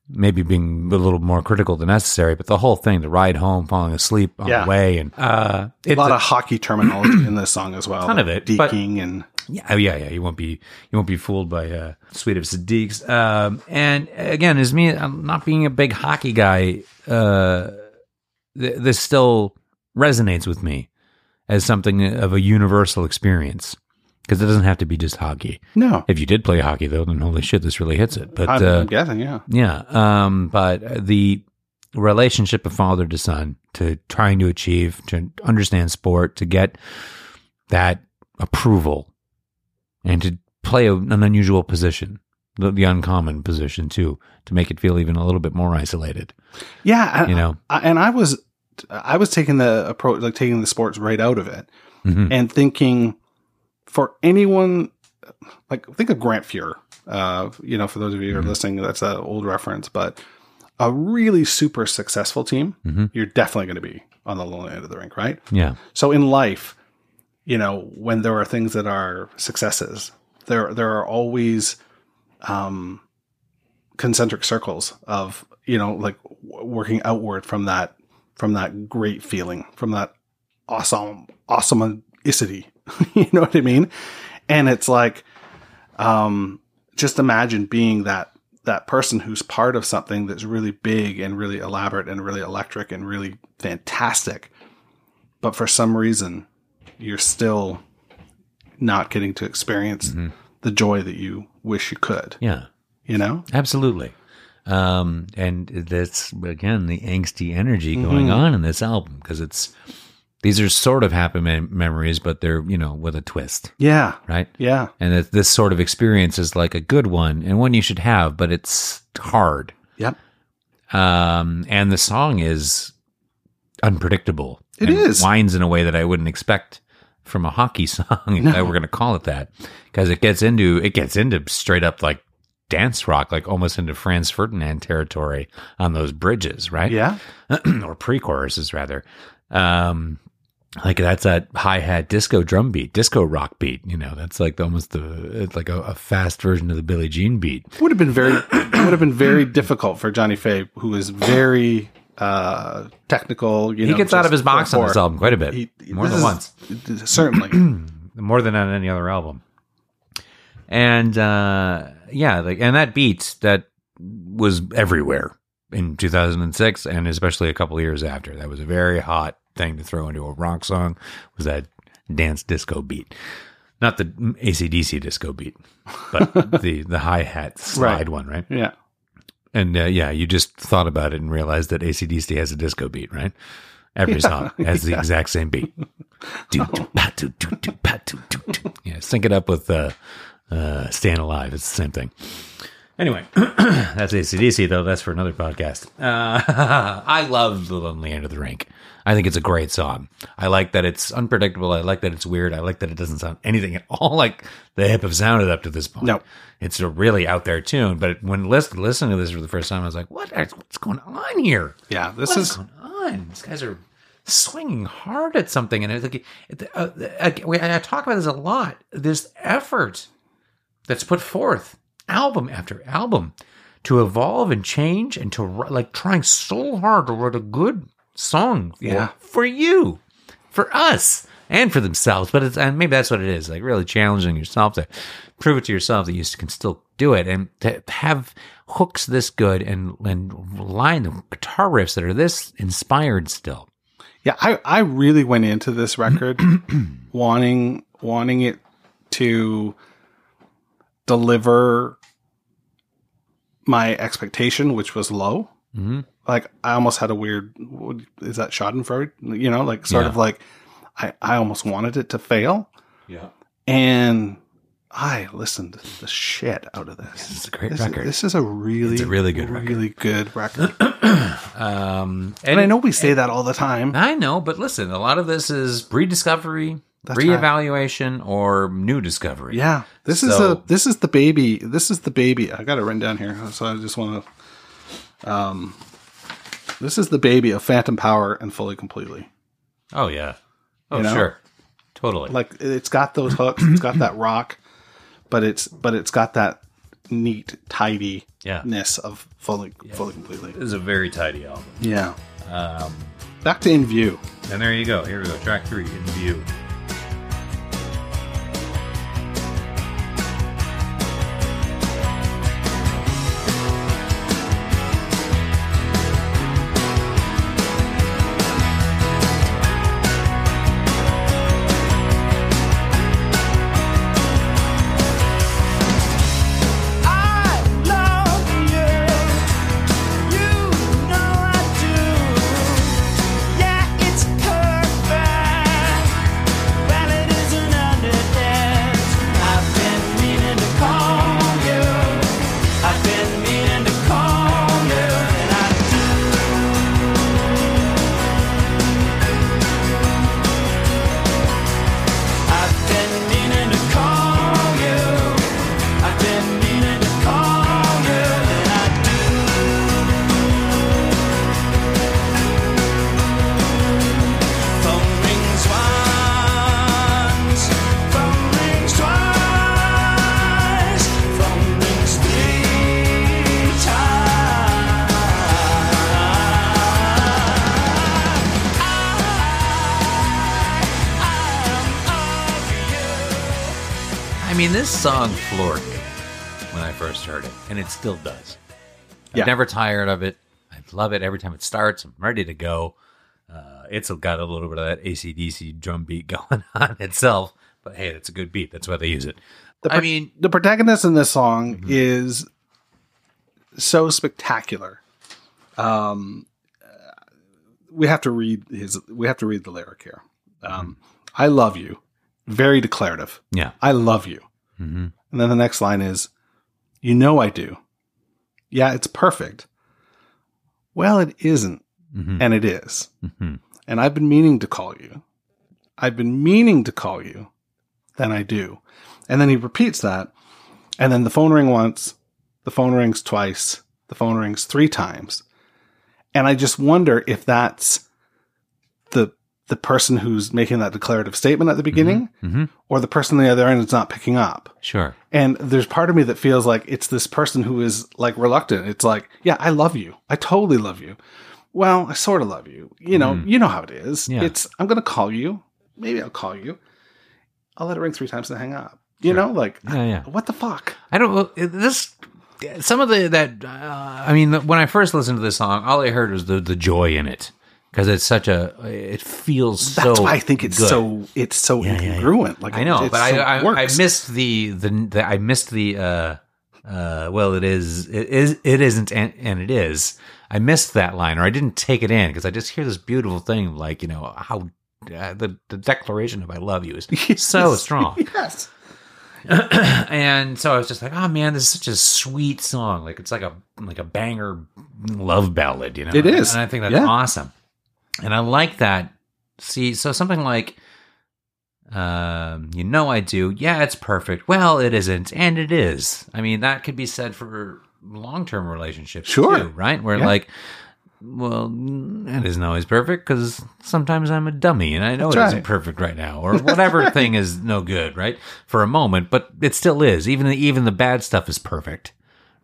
maybe being a little more critical than necessary, but the whole thing, the ride home, falling asleep on Yeah. the way, and uh, A lot of hockey terminology in this song as well. Ton of it, but- and yeah, oh, yeah, yeah. You won't be you won't be fooled by uh, Suite of Sadiqs. Um, and again, as me, I'm not being a big hockey guy. Uh, th- this still resonates with me as something of a universal experience. Because it doesn't have to be just hockey. No, If you did play hockey, though, then holy shit, this really hits it. But I'm, uh, I'm guessing. Yeah, yeah, um, but the relationship of father to son, to trying to achieve, to understand sport, to get that approval, and to play an unusual position, the, the uncommon position too, to make it feel even a little bit more isolated. yeah. I- You know, I, and I was, I was taking the approach, like taking the sports right out of it, Mhm. and thinking for anyone, like think of Grant Fuhr. Uh, you know, for those of you who are listening, that's an old reference, but a really super successful team, Mhm. you're definitely going to be on the low end of the rink, right? yeah, So in life, you know, when there are things that are successes, there there are always um, concentric circles of you know like w- working outward from that from that great feeling from that awesome awesomeicity. you know what I mean? And it's like, um, just imagine being that that person who's part of something that's really big and really elaborate and really electric and really fantastic but for some reason you're still not getting to experience the joy that you wish you could yeah. you know Absolutely. Um, and that's again the angsty energy going on in this album because it's these are sort of happy mem- memories, but they're you know with a twist, yeah right? yeah And that this sort of experience is like a good one and one you should have, but it's hard. yep Um, and the song is unpredictable. It It is winds in a way that I wouldn't expect from a hockey song, if I were going to call it that, because it gets into it gets into straight up like dance rock, like almost into Franz Ferdinand territory on those bridges, right? yeah or pre-choruses rather. Um, like that's that hi hat disco drum beat, disco rock beat. You know, that's like almost the it's like a, a fast version of the Billie Jean beat. would have been very would have been very difficult for Johnny Fay who is very uh technical you He know, gets out of his box on this album quite a bit, he- more than is- once. certainly more than on any other album. And uh, yeah, like and that beat that was everywhere in 2006, and especially a couple of years after. That was a very hot thing to throw into a rock song. Was that dance disco beat? Not the ACDC disco beat, but the the hi hat slide Right. one, right? yeah And uh, yeah, you just thought about it and realized that ACDC has a disco beat, right? Every song has the exact same beat. Yeah, sync it up with uh, uh, Staying Alive. It's the same thing. Anyway, that's ACDC, though. That's for another podcast. Uh, I love The Lonely End of the Rink. I think it's a great song. I like that it's unpredictable. I like that it's weird. I like that it doesn't sound anything at all like the hip have sounded up to this point. No. It's a really out there tune. But when listen, listening to this for the first time, I was like, what? what's going on here? yeah this What is going on? These guys are swinging hard at something, and it's like uh, uh, I talk about this a lot. This effort that's put forth, album after album, to evolve and change, and to like trying so hard to write a good song for, Yeah. for you, for us, and for themselves. But it's and maybe that's what it is, like really challenging yourself to prove it to yourself that you can still do it, and to have hooks this good and and line the guitar riffs that are this inspired still. Yeah, I, I really went into this record wanting wanting it to deliver my expectation, which was low. Mm-hmm. Like I almost had a weird Is that Schadenfreude? You know, like sort Yeah. of like I, I almost wanted it to fail. Yeah. And I listened the shit out of this. It's a great This, record. this is a really, It's a really good record. really good record. Um, and I know we say that all the time. I know, but listen, a lot of this is rediscovery, That's reevaluation, or new discovery. Yeah, this is a this is the baby. This is the baby. I got it written down here, so I just want to. Um, this is the baby of Phantom Power and Fully Completely. Oh yeah. Oh You know? sure. Totally. Like it's got those hooks, it's got that rock, but it's but it's got that neat tidiness Yeah. of Fully Fully Completely. This is a very tidy album. Yeah. Um, Back to In View. and there you go. Here we go. Track three in view. Never tired of it. I love it every time it starts. I'm ready to go. Uh, it's got a little bit of that ACDC drum beat going on itself, but hey, it's a good beat. That's why they use it. I mean, the protagonist in this song is so spectacular. Um, we have to read his. We have to read the lyric here. Um, I love you. Very declarative. yeah. I love you. hmm And then the next line is, "You know I do." Yeah, it's perfect. Well, it isn't, hmm and it is. hmm And I've been meaning to call you. I've been meaning to call you. Then I do. And then he repeats that. And then the phone ring once, the phone rings twice, the phone rings three times. And I just wonder if that's the person who's making that declarative statement at the beginning hmm or the person on the other end is not picking up. Sure. And there's part of me that feels like it's this person who is like reluctant. It's like, yeah, I love you. I totally love you. Well, I sort of love you. You know, you know how it is. Yeah. It's I'm going to call you. Maybe I'll call you. I'll let it ring three times and hang up. You know, like Yeah, yeah. what the fuck? I don't. This some of the that uh, I mean, when I first listened to this song, all I heard was the the joy in it because it's such a. It feels That's so. why I think it's good. so it's so Yeah, yeah, yeah. incongruent. Like I know, but I, so I, I works. missed the, the the I missed the uh uh well it is it is it isn't and, and it is I missed that line or I didn't take it in because I just hear this beautiful thing like you know how uh, the the declaration of I love you is so strong Yes. and so I was just like oh man this is such a sweet song like it's like a like a banger love ballad you know It is. and I think that's Yeah. awesome and I like that see so something like um, you know I do. Yeah, it's perfect. Well, it isn't, and it is. I mean, that could be said for long-term relationships, Sure. too, right? Where Yeah. like, well, it isn't always perfect because sometimes I'm a dummy and I know That's it right. isn't perfect right now, or whatever thing is no good, right? For a moment, but it still is. Even the, even the bad stuff is perfect,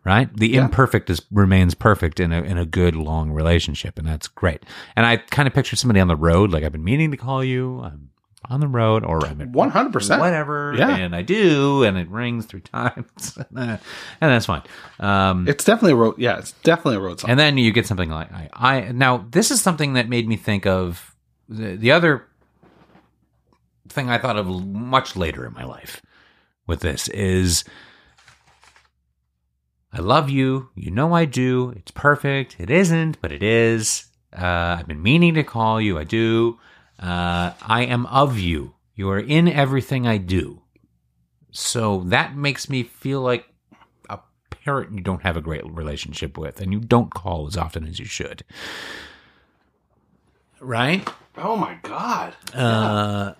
right? The Yeah. imperfect is remains perfect in a in a good long relationship, and that's great. And I kind of picture somebody on the road, like I've been meaning to call you. I'm on the road, or I'm 100%. whatever, Yeah. and I do, and it rings three times, and that's fine. Um, It's definitely a road. Yeah, it's definitely a road song. and then you get something like I, I now this is something that made me think of the, the other thing I thought of much later in my life with this is I love you, you know I do. It's perfect. It isn't, but it is. Uh, I've been meaning to call you. I do. Uh, I am of you. You are in everything I do. So that makes me feel like a parent you don't have a great relationship with and you don't call as often as you should. Right? oh my god. Uh,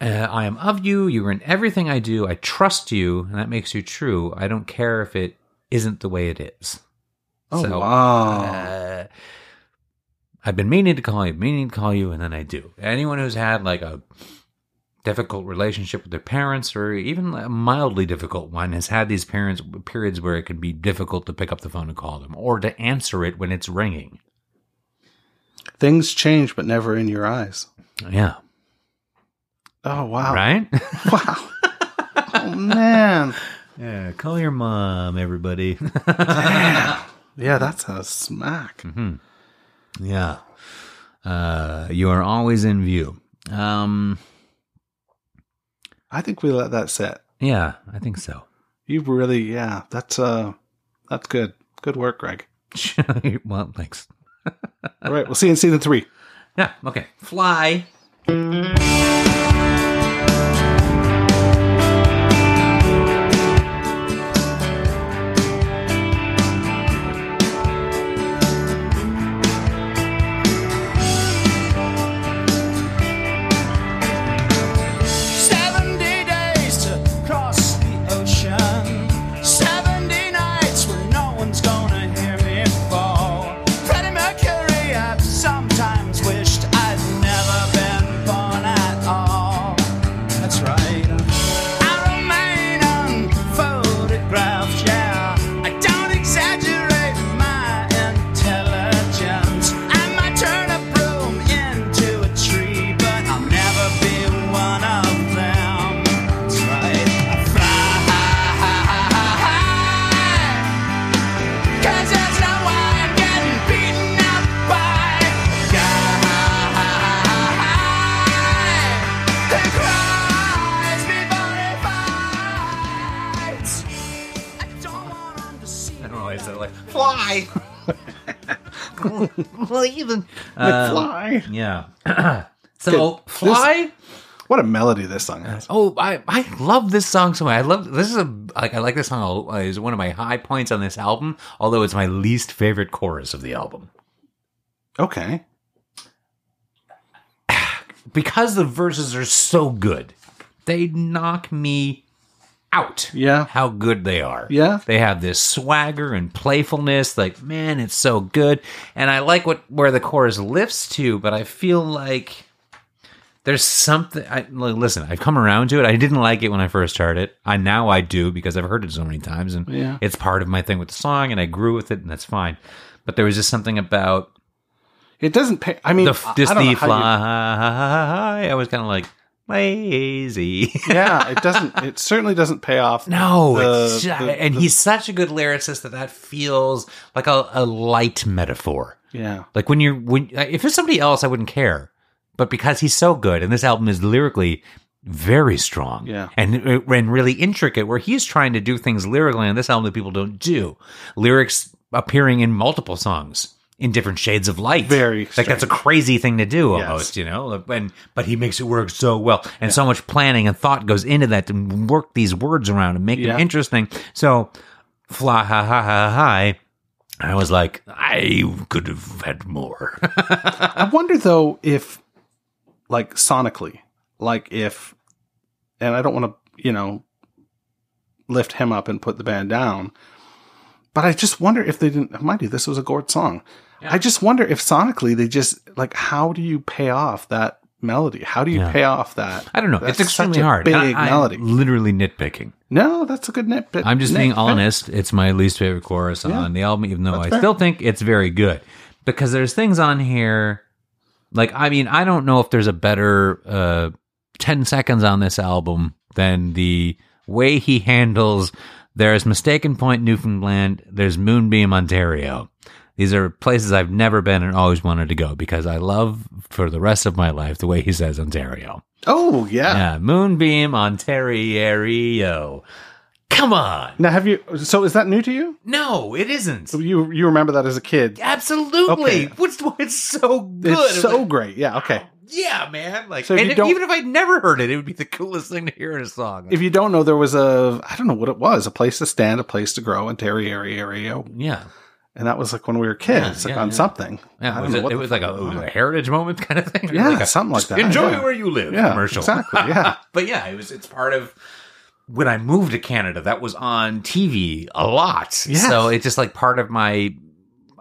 uh, I am of you. You are in everything I do. I trust you, and that makes you true. I don't care if it isn't the way it is. Oh So, wow. Uh, I've been meaning to call you, meaning to call you, and then I do. Anyone who's had like a difficult relationship with their parents, or even a mildly difficult one, has had these parents periods where it can be difficult to pick up the phone and call them, or to answer it when it's ringing. Things change, but never in your eyes. Yeah, Oh wow. right. Wow. oh man. yeah, call your mom, everybody. Yeah, that's a smack. yeah, uh, you are always in view. Um, I think we let that sit. yeah, I think so. You really, yeah, that's uh, that's good. Good work, Greg. well, thanks. All right, we'll see you in season three. Yeah, okay. Fly. even McFly. Um, yeah. so Good. fly. What a melody this song has. Oh, I, I love this song so much. I love this is a like I like this song. a- Is one of my high points on this album. Although it's my least favorite chorus of the album Okay. because the verses are so good. They knock me out. Yeah. how good they are. Yeah. They have this swagger and playfulness. Like, man, it's so good. And I like what where the chorus lifts to, but I feel like there's something. I li- listen. I've come around to it. I didn't like it when I first heard it. I now I do because I've heard it so many times, and Yeah. it's part of my thing with the song, and I grew with it, and that's fine. But there was just something about It doesn't pay. I mean, the just the how you- fly. I was kind of like lazy. yeah, it doesn't. It certainly doesn't pay off. No, the- it's ju- the- and the- he's such a good lyricist that that feels like a, a light metaphor. yeah, Like when you're when if it's somebody else, I wouldn't care, but because he's so good, and this album is lyrically very strong, Yeah. and uh, and really intricate, where he's trying to do things lyrically on this album that people don't do, lyrics appearing in multiple songs in different shades of light. Very like that's a crazy thing to do Yes. almost, you know. And but he makes it work so well, and so much planning and thought goes into that to work these words around and make Yeah. them interesting. So, fly ha ha ha hi. I was like, I could have had more. I wonder though if, like sonically, like if, and I don't want to, you know, lift him up and put the band down, but I just wonder if they didn't. Mind you, this was a Gord song. I just wonder if sonically they just like how do you pay off that melody? How do you Yeah. pay off that? I don't know. That's it's extremely hard. Big I, I'm melody. literally nitpicking. No, that's a good nitpick. I'm just being honest. It's my least favorite chorus Yeah. on the album, even though That's I fair. still think it's very good. Because there's things on here, like I mean, I don't know if there's a better uh, ten seconds on this album than the way he handles. There's Mistaken Point, Newfoundland. There's Moonbeam, Ontario. These are places I've never been and always wanted to go because I love for the rest of my life the way he says Ontario. Oh yeah. Yeah, Moonbeam, Ontario. Come on. Now have you? So is that new to you? No, it isn't. You you remember that as a kid? Absolutely. Okay. What's it's so good. It's so like, great. Yeah. Okay. yeah, man. Like, So if and if- even if I'd never heard it, it would be the coolest thing to hear in a song. If you don't know, there was a I don't know what it was, a place to stand, a place to grow Terry area, area, yeah, and that was like when we were kids, Yeah, like yeah, on yeah. something. Yeah. Was it, it was like a, it was was. a heritage moment kind of thing. Yeah, Like a, something like that, Enjoy yeah. where you live. Yeah, commercial. exactly, yeah. but yeah, it was. It's part of. When I moved to Canada, that was on TV a lot. Yes. So it's just like part of my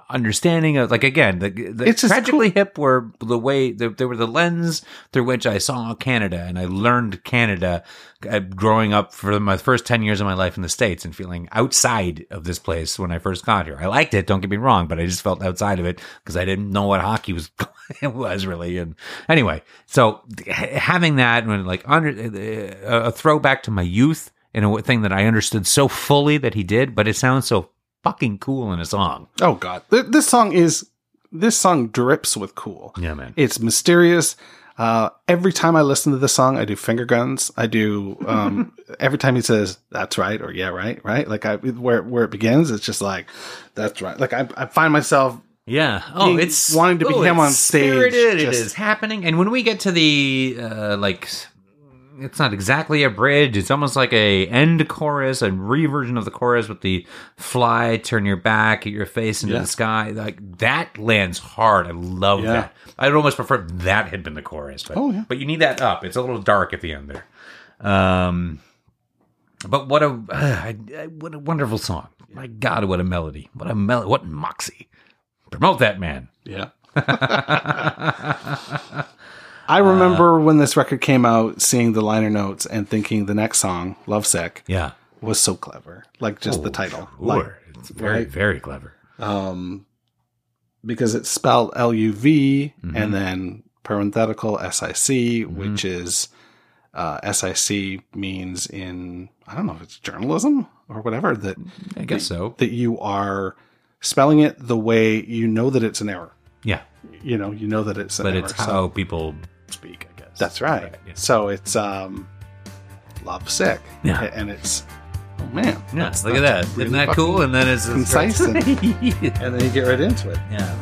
understanding of like again the, the It's tragically hip were the way the, they were the lens through which I saw Canada and I learned Canada uh, growing up for my first 10 years of my life in the states and feeling outside of this place when I first got here. I liked it, don't get me wrong, but I just felt outside of it because I didn't know what hockey was was really and anyway, so having that when like under uh, a throwback to my youth in a thing that I understood so fully that he did, but it sounds so fucking cool in a song. Oh God, Th- this song is this song drips with cool. Yeah, man. It's mysterious. Uh, every time I listen to this song, I do finger guns. I do um, every time he says "that's right" or "yeah, right," right. Like I where where it begins, it's just like that's right. Like I, I find myself Yeah. Oh, it's wanting to be oh, him on stage, spirited, just- is happening, and when we get to the uh, like, it's not exactly a bridge. It's almost like a end chorus, a reversion of the chorus with the fly, turn your back, get your face into Yeah. the sky. Like that lands hard. I love Yeah. that. I'd almost prefer that had been the chorus, but Oh, yeah. but you need that up. It's a little dark at the end there. Um, but what a uh, what a wonderful song! My God, what a melody! What a mel! What moxie! Promote that man. Yeah. I remember when this record came out, seeing the liner notes and thinking the next song, "Love Lovesick, Yeah, was so clever. Like just the title. Like, it's very right. very clever. um, because it's spelled L U V Mm-hmm. and then parenthetical S I C, which is uh, S I C means in, I don't know if it's journalism or whatever, that, I guess so. that you are spelling it the way you know that it's an error. Yeah, You know, you know that it's an but error. it's So- how people speak. I guess That's right. yeah. So it's um, love sick. Yeah. and it's Oh man, Yeah, look at that's that. really Isn't that cool? And then it's it's concise and, and then you get right into it. carry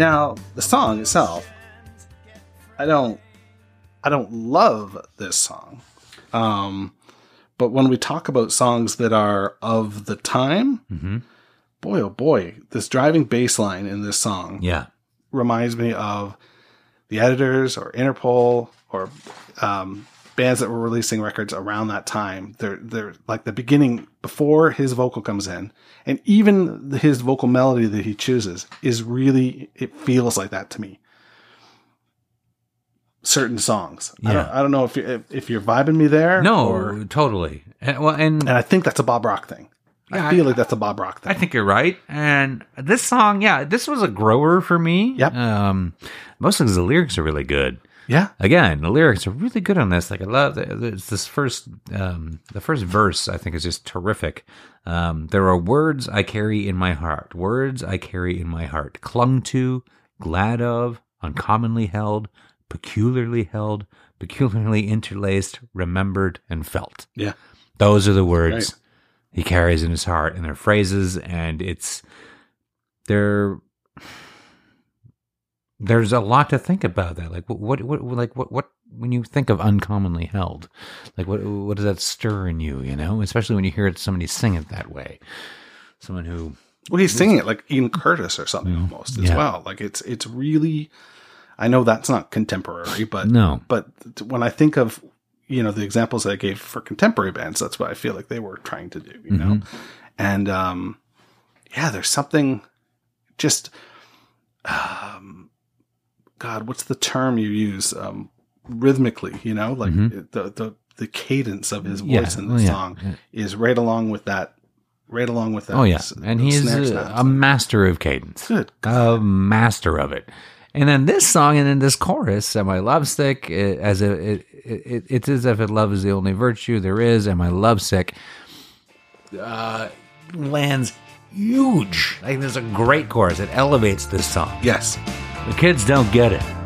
Now, the song itself, I don't, I don't love this song. Um, but when we talk about songs that are of the time, boy, oh boy, this driving bass line in this song yeah. reminds me of the editors or Interpol or um, bands that were releasing records around that time. They're they're like the beginning before his vocal comes in, and even his vocal melody that he chooses is really it feels like that to me. Certain songs, I, don't, I don't know if you if, if you're vibing me there. No, or- totally. And, well, and and I think that's a Bob Rock thing. Yeah, I feel I- like that's a Bob Rock thing. I think you're right. And this song, yeah, this was a grower for me. Yep. Um, mostly because the lyrics are really good. Yeah, Again, the lyrics are really good on this. Like I love it's this first, um, the first verse. I think is just terrific. Um, there are words I carry in my heart, words I carry in my heart, clung to, glad of, uncommonly held, peculiarly held, peculiarly interlaced, remembered, and felt. yeah, Those are the words Right. he carries in his heart, and they're phrases, and it's they're there's a lot to think about that. Like what, what, what like what, what when you think of uncommonly held, like what, what does that stir in you? You know, especially when you hear it, somebody sing it that way, someone who Well, he's singing it like Ian Curtis or something almost as Yeah. well. Like it's it's really. I know that's not contemporary, but no, but when I think of you know the examples that I gave for contemporary bands, that's what I feel like they were trying to do. You know, and um, yeah, there's something just um, God, what's the term you use? Um, rhythmically, you know, like the the the cadence of his voice Yeah, in the yeah, song yeah. is right along with that. Right along with that. oh yeah, s- and he's a, a master of cadence. Good a master of it. And then this song and then this chorus, "Am I lovesick?" It, as a, it, it, it's as if it love is the only virtue there is. Am I lovesick? Uh, lands huge. I think this a great chorus. It elevates this song. Yes. The kids don't get it.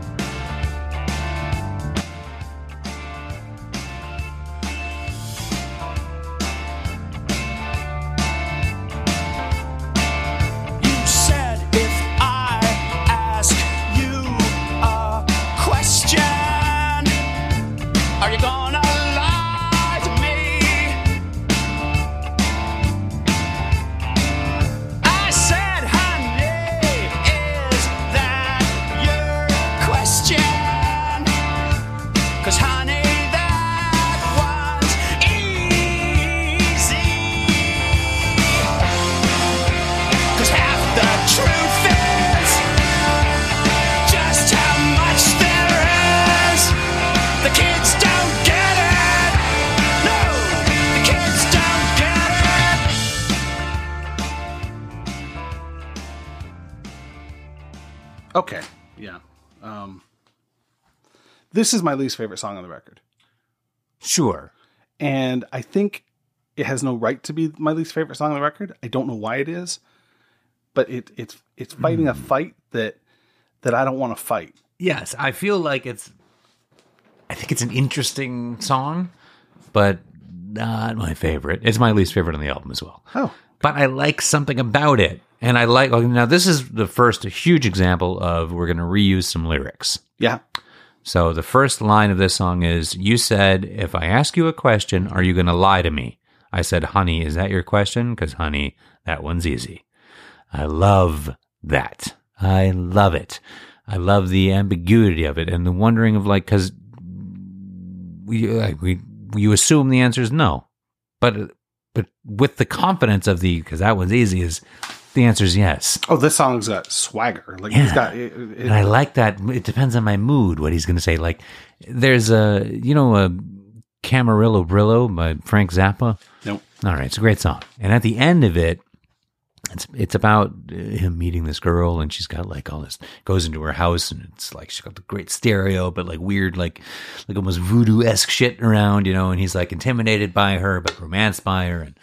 Okay. Yeah. Um, this is my least favorite song on the record. Sure. And I think it has no right to be my least favorite song on the record. I don't know why it is, but it it's it's fighting a fight that that I don't want to fight. Yes, I feel like it's. I think it's an interesting song, but not my favorite. It's my least favorite on the album as well. Oh. but I like something about it. And I like, now this is the first huge example of we're going to reuse some lyrics. Yeah. So the first line of this song is You said, if I ask you a question, are you going to lie to me? I said, Honey, is that your question? Because, honey, that one's easy. I love that. I love it. I love the ambiguity of it and the wondering of like, because we like we you assume the answer is no, but but with the confidence of the because that one's easy is the answer is yes. Oh, this song's got swagger. Like he's Yeah. got. It, it- And I like that. It depends on my mood what he's going to say. Like, there's a, you know, a Camarillo Brillo by Frank Zappa. Nope. All right, it's a great song. And at the end of it, it's it's about uh, him meeting this girl, and she's got like all this goes into her house, and it's like she's got the great stereo, but like weird, like like almost voodoo esque shit around, you know. And he's like intimidated by her, but romanced by her. And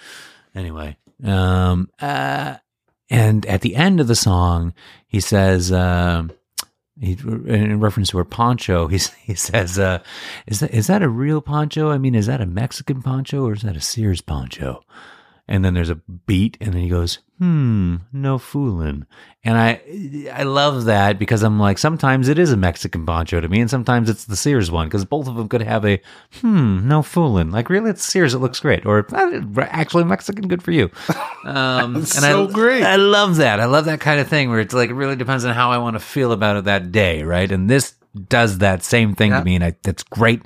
anyway, um, uh, and at the end of the song, he says. um he, in reference to her poncho, he he says, uh, "Is that is that a real poncho? I mean, is that a Mexican poncho or is that a Sears poncho?" And then there's a beat, and then he goes, "Hmm, no fooling." And I I love that because I'm like, sometimes it is a Mexican poncho to me, and sometimes it's the Sears one because both of them could have a "Hmm, no fooling." Like, really, it's Sears. It looks great, or "Ah, actually Mexican. Good for you. Um, and so I, great. I love that. I love that kind of thing where it's like it really depends on how I want to feel about it that day, right? And this does that same thing Yeah. to me, and I, that's great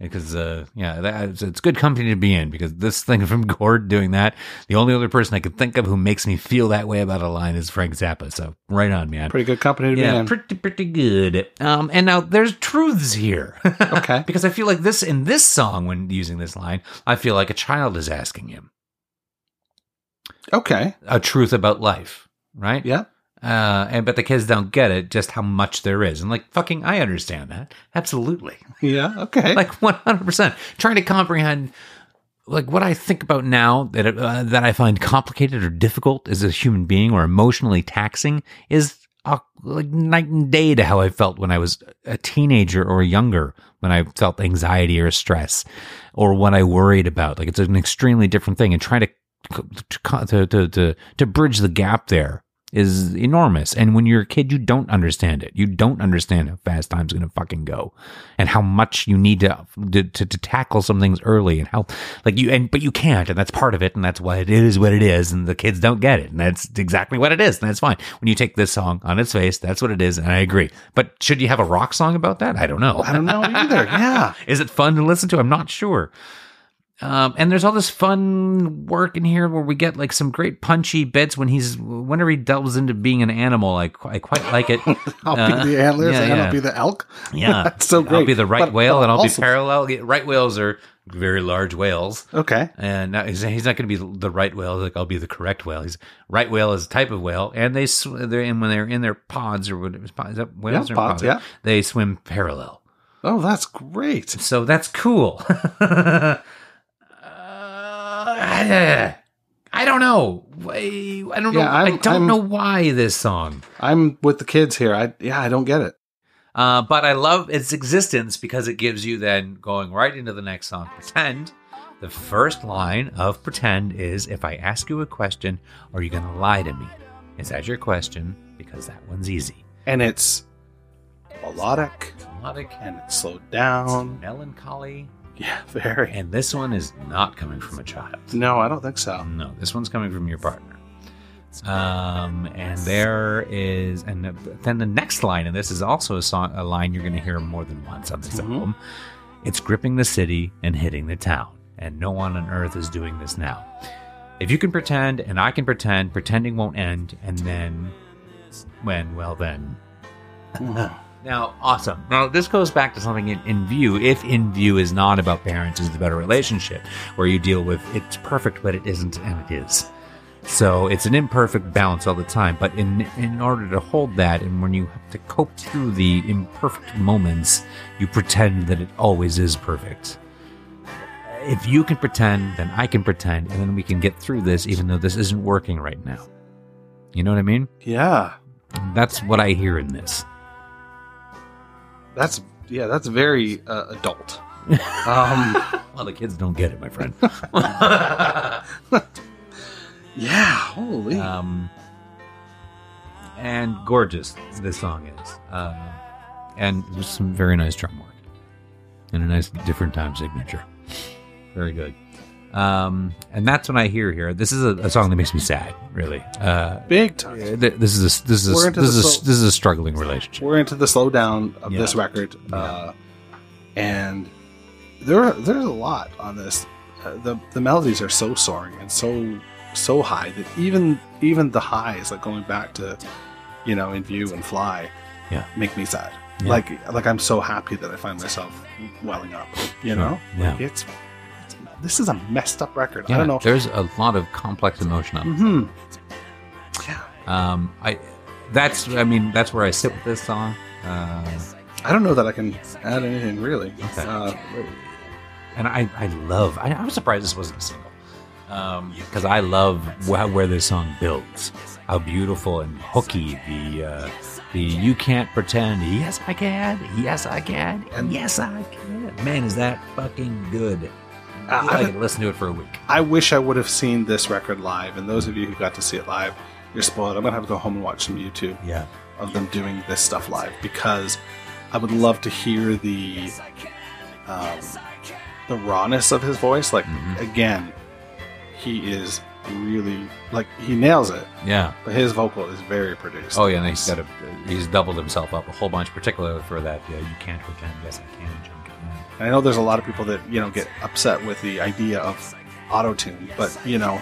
because, uh, yeah, that, it's, good company to be in because this thing from Gord doing that, the only other person I could think of who makes me feel that way about a line is Frank Zappa. So right on, man. pretty good company to be yeah, in. pretty pretty good. Um, and now there's truths here. Okay. because I feel like this in this song when using this line, I feel like a child is asking him okay. a truth about life, right? Yeah. Uh, and but the kids don't get it, just how much there is, and like fucking, I understand that absolutely, Yeah. Okay. like one hundred percent. Trying to comprehend, like what I think about now that uh, that I find complicated or difficult as a human being or emotionally taxing is uh, like night and day to how I felt when I was a teenager or younger, when I felt anxiety or stress, or what I worried about. Like it's an extremely different thing, and trying to to to, to, to bridge the gap there is enormous. And when you're a kid, you don't understand it. You don't understand how fast time's going to fucking go, and how much you need to, to to to tackle some things early, and how like you and but you can't, and that's part of it, and that's why it is what it is, and the kids don't get it, and that's exactly what it is, and that's fine. When you take this song on its face, that's what it is, and I agree. But should you have a rock song about that? I don't know. I don't know either. Yeah. Is it fun to listen to? I'm not sure. Um, and there's all this fun work in here where we get like some great punchy bits when he's whenever he delves into being an animal. I, I quite like it. I'll Uh, be the antlers yeah, and yeah. I'll be the elk. Yeah, That's so great. I'll be the right But- whale but and I'll also- be parallel. Right whales are very large whales. Okay. And now he's, he's not going to be the right whale. Like I'll be the correct whale. He's right whale is a type of whale, and they sw- they're and when they're in their pods or what is that whales Yeah, or pods, yeah. they swim parallel. Oh, that's great. So that's cool. uh, I don't know. I I don't know. Yeah, I I'm- don't I'm- know why this song. I'm with the kids here. I yeah, I don't get it. Uh, but I love its existence because it gives you then going right into the next song, Pretend. The first line of Pretend is If I ask you a question, are you going to lie to me? Is that your question? Because that one's easy. And it's melodic Melodic, and it's slowed down. melancholy, Yeah, very. and this one is not coming from a child. No, I don't think so. No, this one's coming from your partner. Um, and there is, and then the next line, and this is also a song, a line you're going to hear more than once on this Mhm. album. It's gripping the city and hitting the town, and no one on earth is doing this now. If you can pretend, and I can pretend, pretending won't end, and then, when, well, then. Now, awesome. Now, this goes back to something in, in view. If in view is not about parents, is the better relationship, where you deal with it's perfect, but it isn't, and it is. So it's an imperfect balance all the time. But in in order to hold that, and when you have to cope through the imperfect moments, you pretend that it always is perfect. If you can pretend, then I can pretend, and then we can get through this, even though this isn't working right now. You know what I mean? Yeah. That's what I hear in this. That's yeah, that's very uh, adult. Um Well, the kids don't get it, my friend. yeah, holy. um, and gorgeous this song is, um, and there's some very nice drum work and a nice different time signature. Very good. Um, and that's when I hear here. This is a, a song that makes me sad, really. Uh, Big time. th- this is a, this is a, this is a, this is a struggling relationship. We're into the slowdown of Yeah. this record. Yeah. Uh and there are, there's a lot on this. Uh, the the melodies are so soaring and so so high that even even the highs, like going back to you know in view and fly, Yeah. make me sad. Yeah. Like like I'm so happy that I find myself welling up. You know, Yeah. Like, it's this is a messed up record. I Yeah, don't know. There's a lot of complex emotion on it. hmm Yeah, Um, I that's I mean that's where I sit with this song. Uh, I don't know that I can add anything really. Okay. Uh, and I, I love. I, I was surprised this wasn't a single, because I love wh- where this song builds. How beautiful and hooky the uh, the you can't pretend. Yes, I can. Yes, I can. And yes, I can. Man, is that fucking good? I, I- could listen to it for a week. I wish I would have seen this record live, and those of you who got to see it live, you're spoiled. I'm gonna have to go home and watch some YouTube Yeah, of them doing this stuff live because I would love to hear the um, the rawness of his voice. Like again, he is really like he nails it, yeah. but his vocal is very produced. Oh yeah, and he's got a he's doubled himself up a whole bunch, particularly for that. Yeah, you can't pretend. Yes, I can. Junk it. Yeah. And I know there's a lot of people that you know get upset with the idea of auto tune, but you know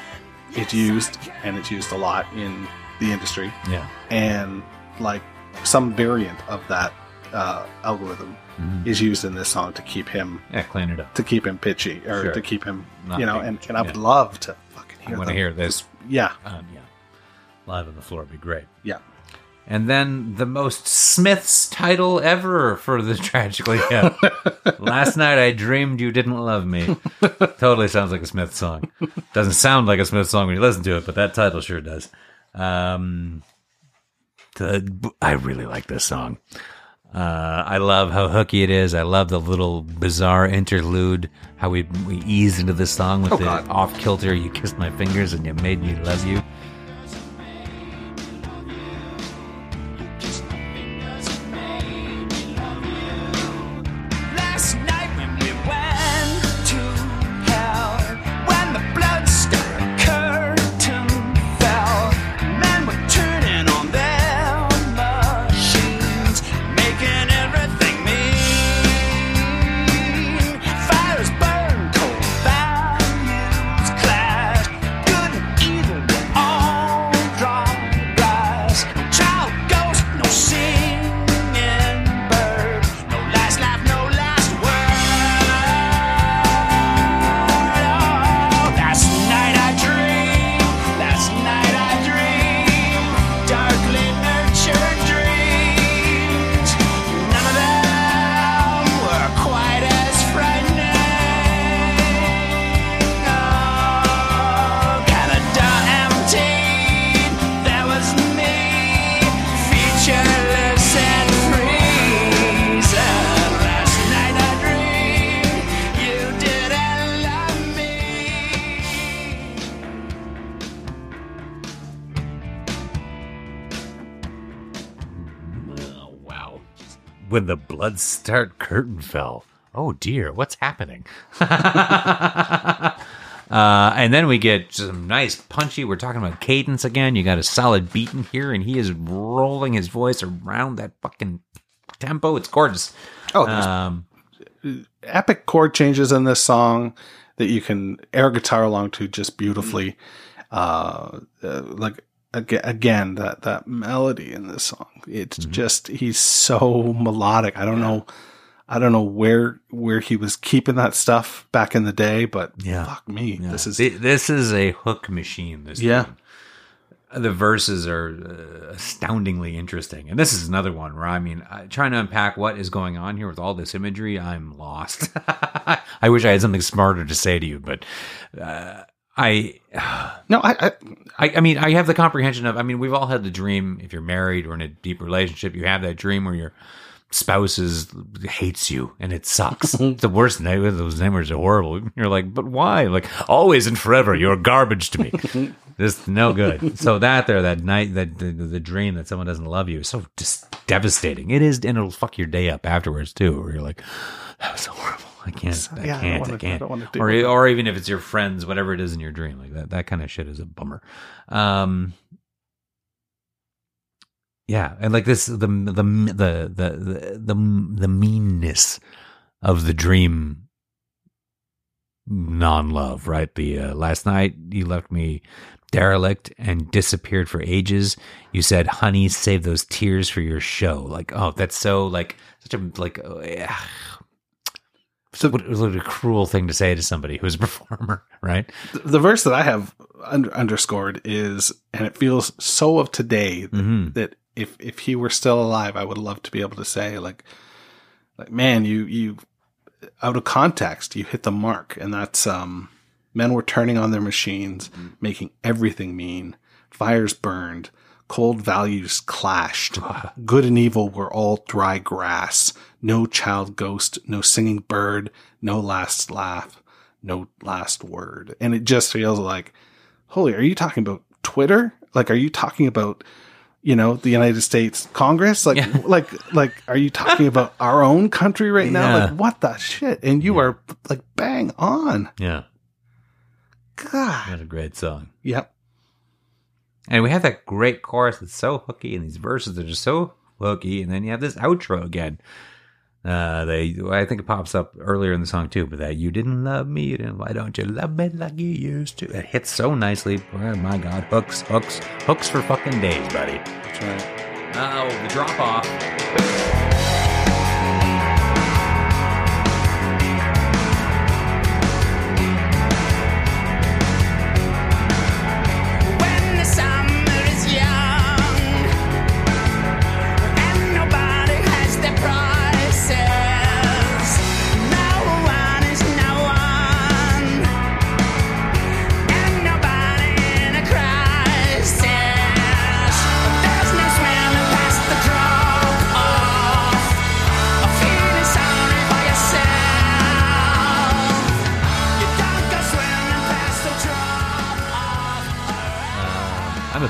it's used and it's used a lot in the industry. Yeah. and like some variant of that uh, algorithm Mhm. is used in this song to keep him Yeah, clean it up. to keep him pitchy or Sure. to keep him Not you know and, and I would yeah. love to fucking I hear want to hear this. yeah Um, yeah, live on the floor would be great. yeah And then the most Smiths title ever for the Tragically Hip. Last night I dreamed you didn't love me. totally sounds like a Smith song. Doesn't sound like a Smith song when you listen to it, but that title sure does. Um, the, I really like this song. Uh, I love how hooky it is. I love the little bizarre interlude. How we we ease into the song with Oh, the off kilter. You kissed my fingers and you made me love you. Blood start curtain fell. Oh dear, what's happening? uh, and then we get some nice punchy. We're talking about cadence again. You got a solid beat in here, and he is rolling his voice around that fucking tempo. It's gorgeous. oh Um, epic chord changes in this song that you can air guitar along to just beautifully uh, uh like again that that melody in this song it's Mm-hmm. just he's so melodic i don't know i don't know where where he was keeping that stuff back in the day but Yeah. fuck me yeah. this is Th- this is a hook machine. This Yeah. tune. the verses are uh, astoundingly interesting. And this is another one where I mean, trying to unpack what is going on here with all this imagery, I'm lost. I wish I had something smarter to say to you, but uh, I, no i, I I, mean, I have the comprehension of. I mean, we've all had the dream. If you're married or in a deep relationship, you have that dream where your spouse is hates you and it sucks. it's the worst night. Those nightmares are horrible. You're like, but why? Like always and forever, you're garbage to me. Just no good. So that there, that night, that the, the dream that someone doesn't love you is so just devastating. It is, and it'll fuck your day up afterwards too. Where you're like, that was so horrible. I can't. I Yeah, can't. I, I can't. don't or or even if it's your friends, whatever it is in your dream, like that. That kind of shit is a bummer. Um. Yeah, and like this, the the the the the the, the meanness of the dream non-love, right? The uh, last night you left me derelict and disappeared for ages. You said, "Honey, save those tears for your show." Like, oh, that's so like such a like. Uh, yeah. So what, what a cruel thing to say to somebody who's a performer, right? the verse that I have under, underscored is, and it feels so of today Mhm. that if if he were still alive, I would love to be able to say like, like man, you you out of context, you hit the mark, and that's um, men were turning on their machines, making everything mean. Fires burned, cold values clashed. Good and evil were all dry grass. No child ghost, no singing bird, no last laugh, no last word. And it just feels like, holy, are you talking about Twitter? Like, are you talking about, you know, the United States Congress? Like, Yeah. like, like, are you talking about our own country right now? Yeah. Like, what the shit? And you are like bang on. Yeah, God. that's a great song. Yep. And we have that great chorus that's so hooky, and these verses are just so hooky, and then you have this outro again. Uh, they, I think it pops up earlier in the song too, but that you didn't love me, you didn't, why don't you love me like you used to? It hits so nicely. Oh my God, hooks, hooks, hooks for fucking days, buddy. That's right. Oh, the drop off.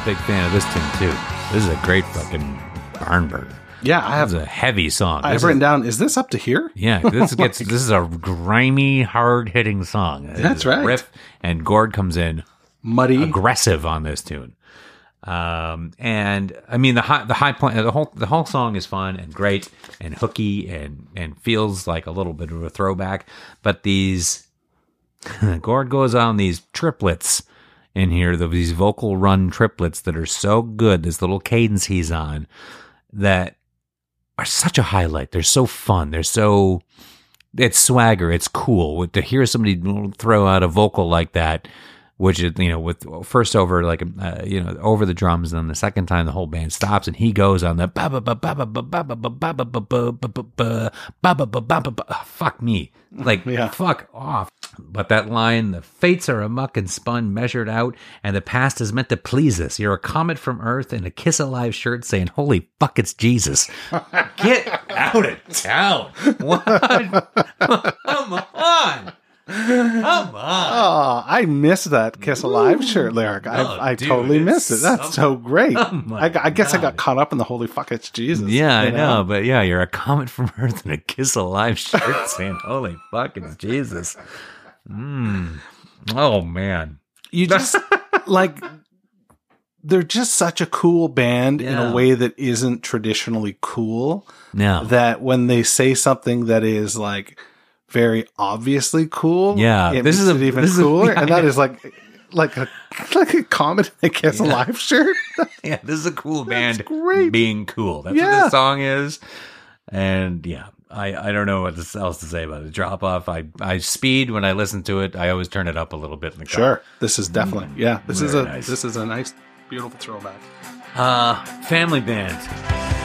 Big fan of this tune too. This is a great fucking barn burner. Yeah, I This have. is a heavy song. I This is- written down. Is this up to here? Yeah, this gets this is a grimy, hard hitting song. That's right. Riff and Gord comes in Muddy. aggressive on this tune. Um, and I mean the high the high point the whole the whole song is fun and great and hooky and and feels like a little bit of a throwback. But these Gord goes on these triplets in here, the, these vocal run triplets that are so good. This little cadence he's on that are such a highlight. They're so fun. They're so it's swagger. It's cool to hear somebody throw out a vocal like that, which is you know with first over like uh, you know over the drums and then the second time the whole band stops and he goes on the fuck me like yeah. fuck off but that line the fates are a muck and spun measured out and the past is meant to please us you're a comet from earth in a kiss alive shirt saying holy fuck it's jesus get out of town what come on Come on. Oh, I miss that "Kiss Alive" shirt lyric. Oh, I, I dude, totally missed it. That's so- so great. Oh I, I guess I got caught up in the "Holy fuck, it's Jesus." Yeah, I you know, but yeah, you're a comet from Earth and a Kiss Alive shirt saying, Holy fuck, it's Jesus. Mm. Oh, man. You just like they're just such a cool band in a way that isn't traditionally cool. Now, That when they say something that is like very obviously cool, Yeah, it this is a- even this is a- cooler, yeah, and that is like like a like a comet a Kiss Yeah. Alive shirt. yeah, this is a cool band great. being cool. That's what the song is. And yeah, I, I don't know what else to say about it. Drop off. I, I speed when I listen to it. I always turn it up a little bit in the car. Sure, this is definitely yeah. This is a nice. this is a nice, beautiful throwback. Uh, family band.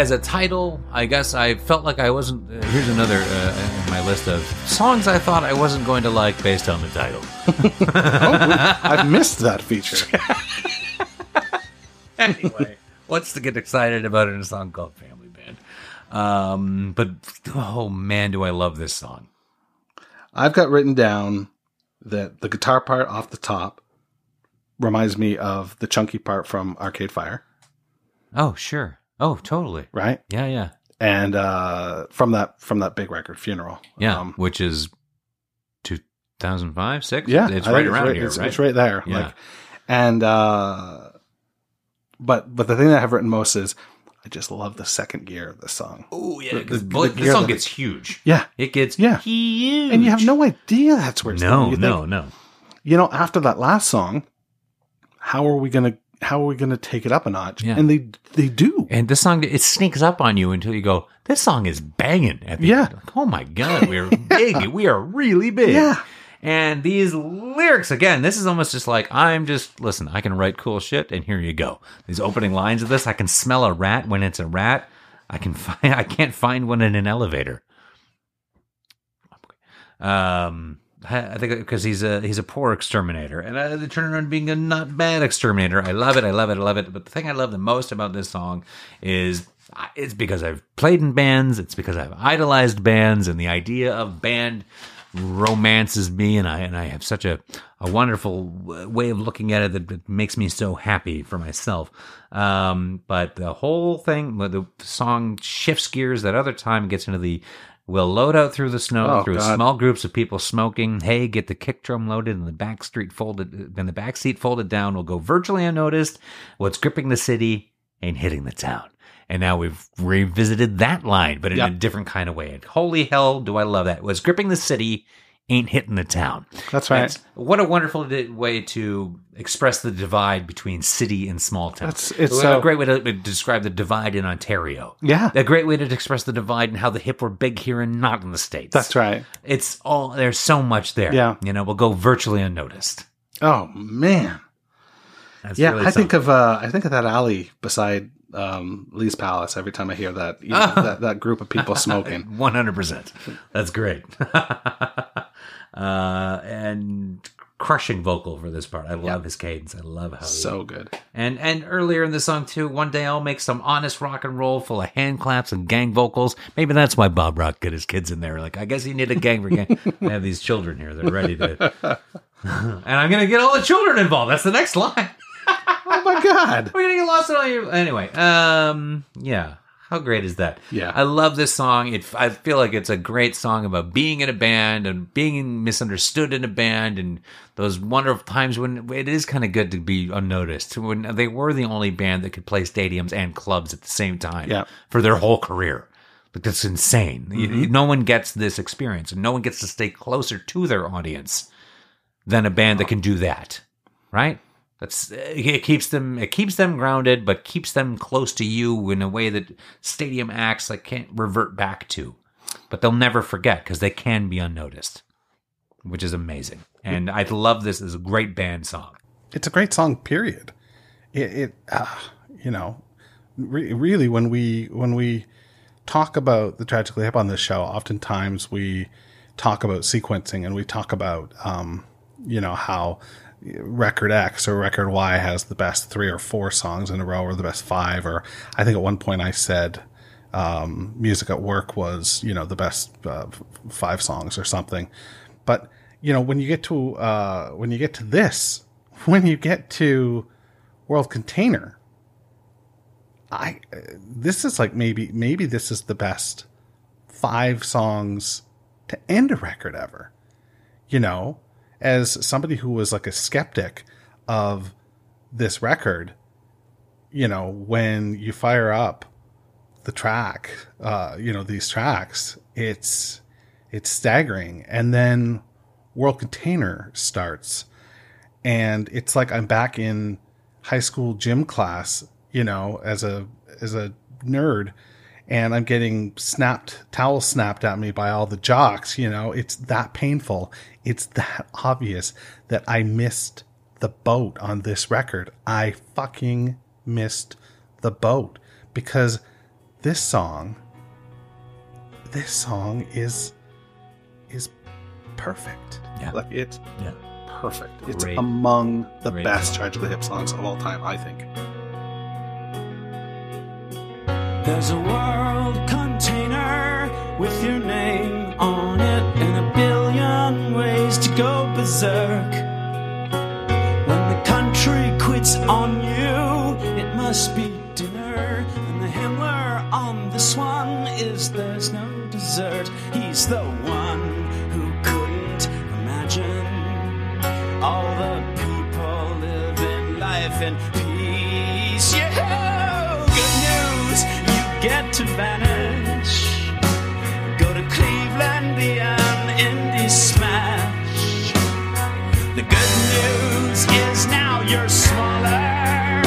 As a title. I guess I felt like I wasn't. Uh, here's another uh, in my list of songs I thought I wasn't going to like based on the title. I've missed that feature. anyway, what's to get excited about in a song called Family Band? Um, but oh man, do I love this song! I've got written down that the guitar part off the top reminds me of the chunky part from Arcade Fire, Oh sure, oh totally, right? yeah, yeah, And uh, from that from that big record, Funeral. yeah. Um, Which is two thousand five, six. yeah, it's I right around here, it's, right? It's right there. Yeah. Like, and uh, but but the thing that I have written most is I just love the second gear of the song. Oh yeah, The- because the- the, the song gets huge. Yeah, It gets Yeah. huge, and you have no idea that's where it's no. No, think, no. you know, after that last song, how are we gonna how are we gonna take it up a notch? Yeah. And they they do. And this song, it sneaks up on you until you go, this song is banging. At the Yeah. end. Like, oh my God, we're big. We are really big. Yeah. And these lyrics, again, this is almost just like, I'm just, listen, I can write cool shit, and here you go. These opening lines of this, I can smell a rat when it's a rat. I can find, I can't find one in an elevator. Um, I I think because he's a he's a poor exterminator, and uh, they turn around being a not bad exterminator. I love it. I love it. I love it. But the thing I love the most about this song is it's because I've played in bands. It's because I've idolized bands, and the idea of band romances me, and I and I have such a a wonderful way of looking at it that, that makes me so happy for myself. Um, but the whole thing, the song shifts gears. That other time gets into the We'll load out through the snow Oh, through God. small groups of people smoking. Hey, get the kick drum loaded and the back street folded, and the back seat folded down. We'll go virtually unnoticed. What's gripping the city ain't hitting the town. And now we've revisited that line, but in a Yep. different different kind of way. And holy hell, do I love that? What's gripping the city ain't hitting the town. That's right. That's- what a wonderful di- way to express the divide between city and small town. That's- it's a so- great way to describe the divide in Ontario. Yeah. A great way to express the divide and how the hip were big here and not in the States. That's right. It's all, there's so much there. Yeah. You know, we'll go virtually unnoticed. Oh man. That's Yeah, really I think of uh, I think of that alley beside um, Lee's Palace every time I hear that you know, that, that group of people smoking. 100%. That's great. uh, and crushing vocal for this part. I love his cadence. I love how so good. And and earlier in the song too, one day I'll make some honest rock and roll full of hand claps and gang vocals. Maybe that's why Bob Rock got his kids in there. Like I guess he needed a gang for gang. I have these children here. They're ready to. and I'm gonna get all the children involved. That's the next line. Oh my god. We're gonna get lost in all your. Anyway, um, yeah. How great is that? Yeah. I love this song. It, I feel like it's a great song about being in a band and being misunderstood in a band and those wonderful times when it is kind of good to be unnoticed. When they were the only band that could play stadiums and clubs at the same time Yeah. for their whole career. Like that's insane. Mm-hmm. No one gets this experience, and no one gets to stay closer to their audience than a band that can do that, right? That's it keeps them it keeps them grounded, but keeps them close to you in a way that stadium acts like can't revert back to. But they'll never forget because they can be unnoticed, which is amazing. And I love this as a great band song. It's a great song. Period. It, it uh, you know, re- really when we when we talk about the tragically hip on this show, oftentimes we talk about sequencing and we talk about um, you know how record X or record Y has the best three or four songs in a row or the best five or I think at one point I said um, music at work was you know the best uh, five songs or something. But you know when you get to uh, when you get to this when you get to world container i this is like maybe maybe this is the best five songs to end a record ever. You know as somebody who was like a skeptic of this record you know when you fire up the track uh you know these tracks it's it's staggering. And then world container starts. And it's like i'm back in high school gym class, you know, as a as a nerd and I'm getting snapped towels snapped at me by all the jocks, you know, it's that painful. It's that obvious that I missed the boat on this record. I fucking missed the boat because this song this song is is perfect. Yeah. Like it's Yeah. perfect. It's Great. among the Great best song. the Hip songs of all time, I think. There's a world container with your name on it billion ways to go berserk. When the country quits on you, it must be dinner. And the Himmler on this one is there's no dessert. He's the one who couldn't imagine all the people living life in you're smaller.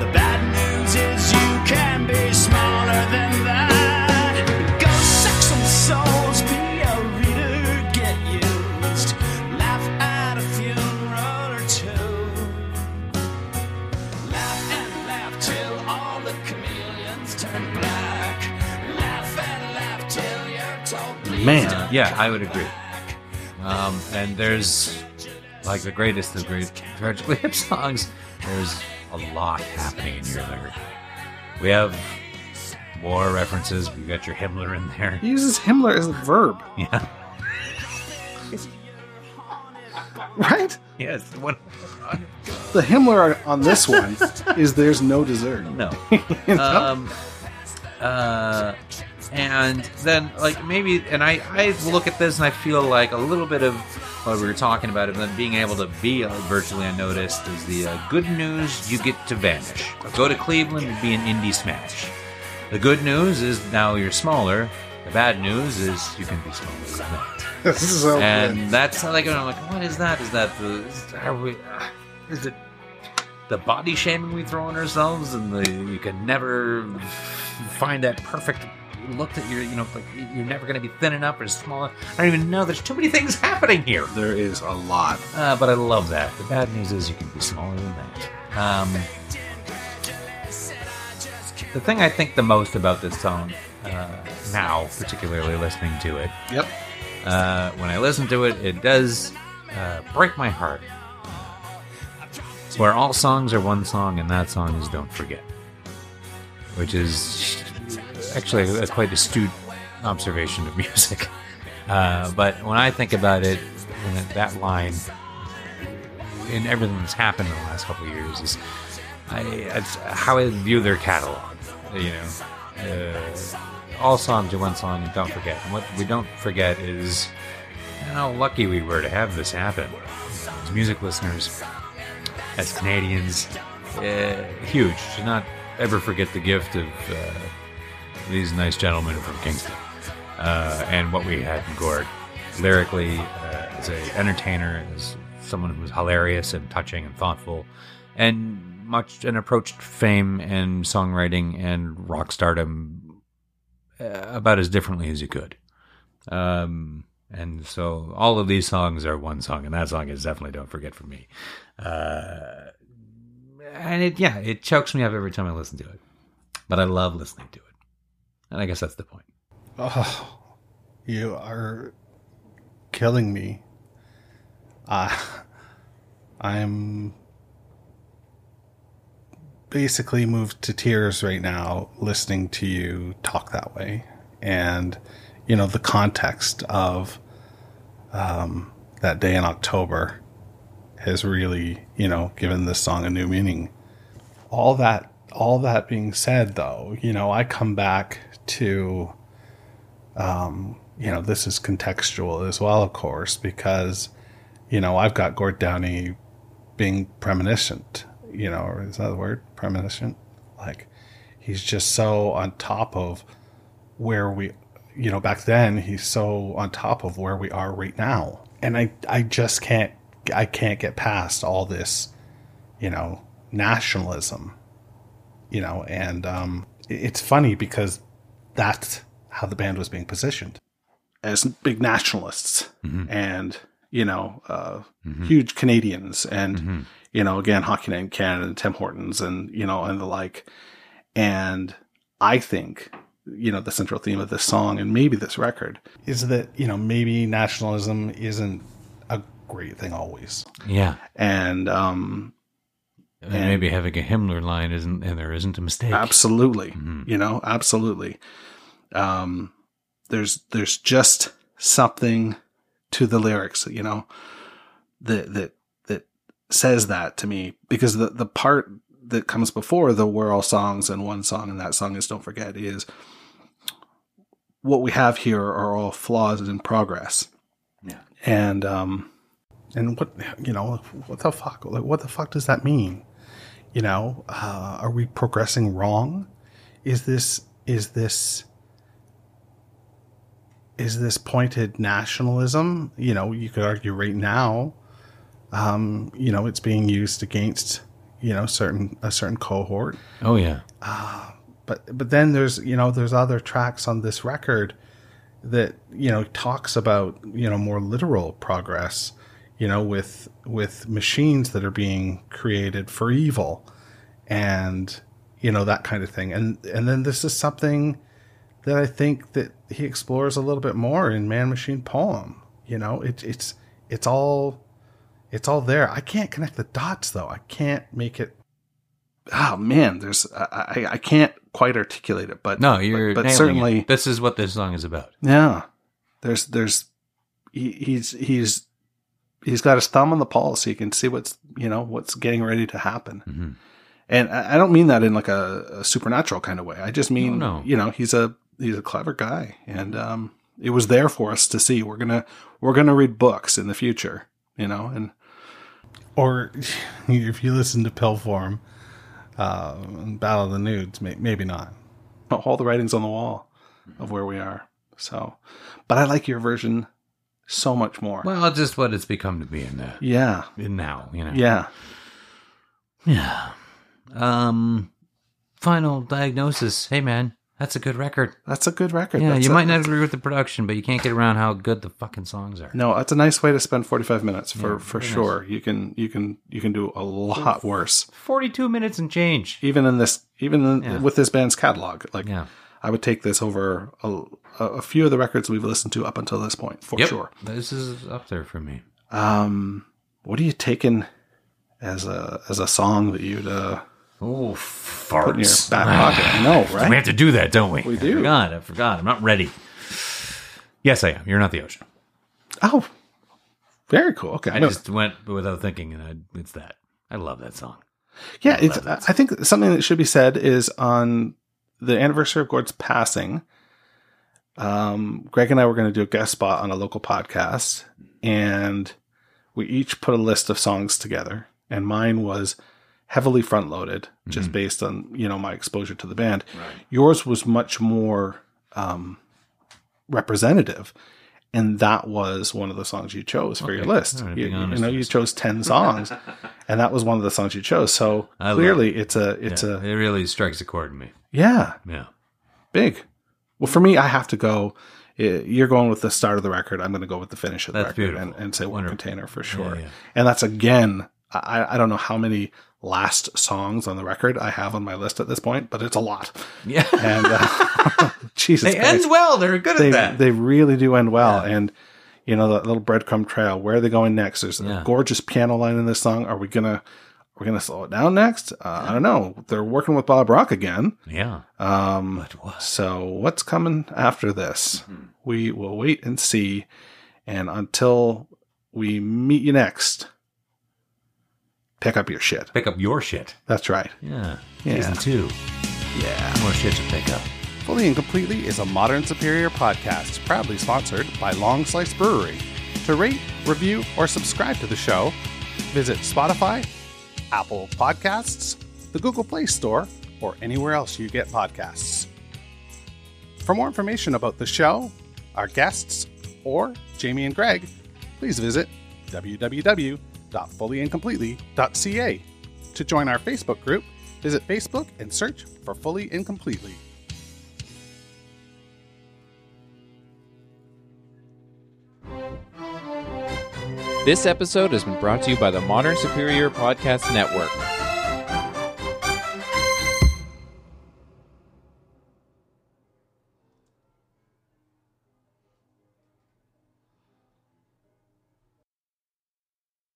The bad news is you can be smaller than that. Go suck some souls, be a reader, get used. Laugh at a funeral or two. Laugh and laugh till all the chameleons turn black. Laugh and laugh till you're told Man. Yeah, I would agree. Um, and there's like the greatest of great tragically hip songs. There's a lot happening in your lyric. We have war references. We got your Himmler in there. He uses Himmler as a verb, Yeah. right? Yes. One. The Himmler on this one is there's no dessert. No. You know? um, uh, and then like maybe, and I I look at this and I feel like a little bit of what we were talking about, and then being able to be uh, virtually unnoticed is the uh, good news. You get to vanish. Go to Cleveland and be an indie smash. The good news is now you're smaller. The bad news is you can be smaller than that. this is so And good. that's like I'm like, what is that? Is that the? Is, are we? uh, Is it the body shaming we throw on ourselves, and the you can never find that perfect look at you're, you know, like you're never going to be thin enough or small. I don't even know. There's too many things happening here. There is a lot. Uh, but I love that. The bad news is you can be smaller than that. Um, the thing I think the most about this song uh, now, particularly listening to it, Yep. uh, when I listen to it, it does uh, break my heart. Where all songs are one song, and that song is "Don't Forget," which is actually a quite astute observation of music. Uh, but when I think about it, that line and everything that's happened in the last couple of years is I, how I view their catalog. You know, uh, all songs are one song, don't forget. And what we don't forget is how lucky we were to have this happen. As music listeners, as Canadians, uh, huge. to not ever forget the gift of uh, these nice gentlemen from Kingston uh, and what we had in Gord. Lyrically, uh, as an entertainer, as someone who was hilarious and touching and thoughtful, and much and approached fame and songwriting and rock stardom uh, about as differently as you could. Um, and so all of these songs are one song, and that song is definitely "Don't Forget" for me. Uh, and it, yeah, it chokes me up every time I listen to it, but I love listening to it, and I guess that's the point. Oh, you are killing me. Uh, I'm basically moved to tears right now listening to you talk that way. And, you know, the context of um, that day in October has really, you know, given this song a new meaning. All that, all that being said, though, you know, I come back to you know, this is contextual as well, of course, because, you know, I've got Gord Downie being premonitioned, you know, or is that the word? Premonition? Like, he's just so on top of where we, you know, back then, he's so on top of where we are right now. And I, I just can't, I can't get past all this, you know, nationalism, you know, and um, it's funny because that's how the band was being positioned. As big nationalists and you know uh, huge Canadians and you know again Hockey Night in Canada and Tim Hortons and you know and the like. And I think you know the central theme of this song and maybe this record is that you know maybe nationalism isn't a great thing always. Yeah. and um And maybe having a Himmler line isn't, and there isn't a mistake. absolutely. You know absolutely. Um there's there's just something to the lyrics you know that that that says that to me. Because the the part that comes before the we're all songs and one song and that song is don't forget is what we have here are all flaws in progress. Yeah. and um and what you know what the fuck like what the fuck does that mean? You know uh, are we progressing wrong? Is this is this is this pointed nationalism? You know you could argue right now um you know it's being used against you know certain a certain cohort. Oh, yeah. but but then there's you know there's other tracks on this record that you know talks about you know more literal progress you know with with machines that are being created for evil and you know that kind of thing. And and then this is something that I think that he explores a little bit more in Man Machine Poem you know? It, it's it's all it's all there. I can't connect the dots though. I can't make it oh man there's I, I, can't quite articulate it but No, you're but, but certainly it. This is what this song is about. yeah. There's there's he, he's he's he's got his thumb on the pulse so he can see what's you know what's getting ready to happen Mhm. and I, I don't mean that in like a, a supernatural kind of way I just mean No, no. you know he's a he's a clever guy and um it was there for us to see we're gonna we're gonna read books in the future you know and or if you listen to Pillform uh, Battle of the Nudes, may, maybe not. All the writings on the wall of where we are. So, but I like your version so much more. Well, just what it's become to be in, uh, yeah, in now, you know. yeah. Yeah. Um, final diagnosis. Hey, man, that's a good record. That's a good record. Yeah, That's you a- might not agree with the production, but you can't get around how good the fucking songs are. No, it's a nice way to spend forty five minutes for Yeah, for sure. You can you can you can do a lot worse. 42 minutes and change. Even in this, even in, Yeah. with this band's catalog, like Yeah. I would take this over a, a few of the records we've listened to up until this point for Yep. sure. This is up there for me. Um, what are you taking as a as a song that you'd uh, Oh, put in your farts. back pocket? no, know, We have to do that, don't we? We I do. forgot. I forgot. I'm not ready. Yes, I am. You're not the ocean. Oh, very cool. Okay, I just went without thinking, and I, it's that. I love that song. yeah. It's, I think something that should be said is on the anniversary of Gord's passing. Um, Greg and I were going to do a guest spot on a local podcast, and we each put a list of songs together. And mine was heavily front loaded, just based on you know my exposure to the band. Yours was much more um, representative, and that was one of the songs you chose for your list. Right, you, you know, you chose ten songs, and that was one of the songs you chose. So I clearly, it's a it's Yeah, a it really strikes a chord in me. yeah Yeah. big. Well, for me, I have to go. eh, You're going with the start of the record. I'm going to go with the finish of the That's record and, and say one Wonderful. container for sure. yeah. And that's again, I, I don't know how many last songs on the record I have on my list at this point, but it's a lot. Yeah. And uh, Jesus, they Christ. end well. They're good they at that. they really do end well. And you know that little breadcrumb trail. Where are they going next? There's Yeah. a gorgeous piano line in this song. Are we gonna We're we gonna slow it down next? Uh, I don't know. They're working with Bob Rock again. yeah. Um, what? so what's coming after this? We will wait and see. And until we meet you next, pick up your shit. Pick up your shit. That's right. Yeah. Yeah. Season two. Yeah. More shit to pick up. Fully and Completely is a modern superior podcast proudly sponsored by Long Slice Brewery. To rate, review, or subscribe to the show, visit Spotify, Apple Podcasts, the Google Play Store, or anywhere else you get podcasts. For more information about the show, our guests, or Jamie and Greg, please visit www.fullyandcompletely.ca. To join our Facebook group, visit Facebook and search for Fully and Completely. This episode has been brought to you by the Modern Superior Podcast Network.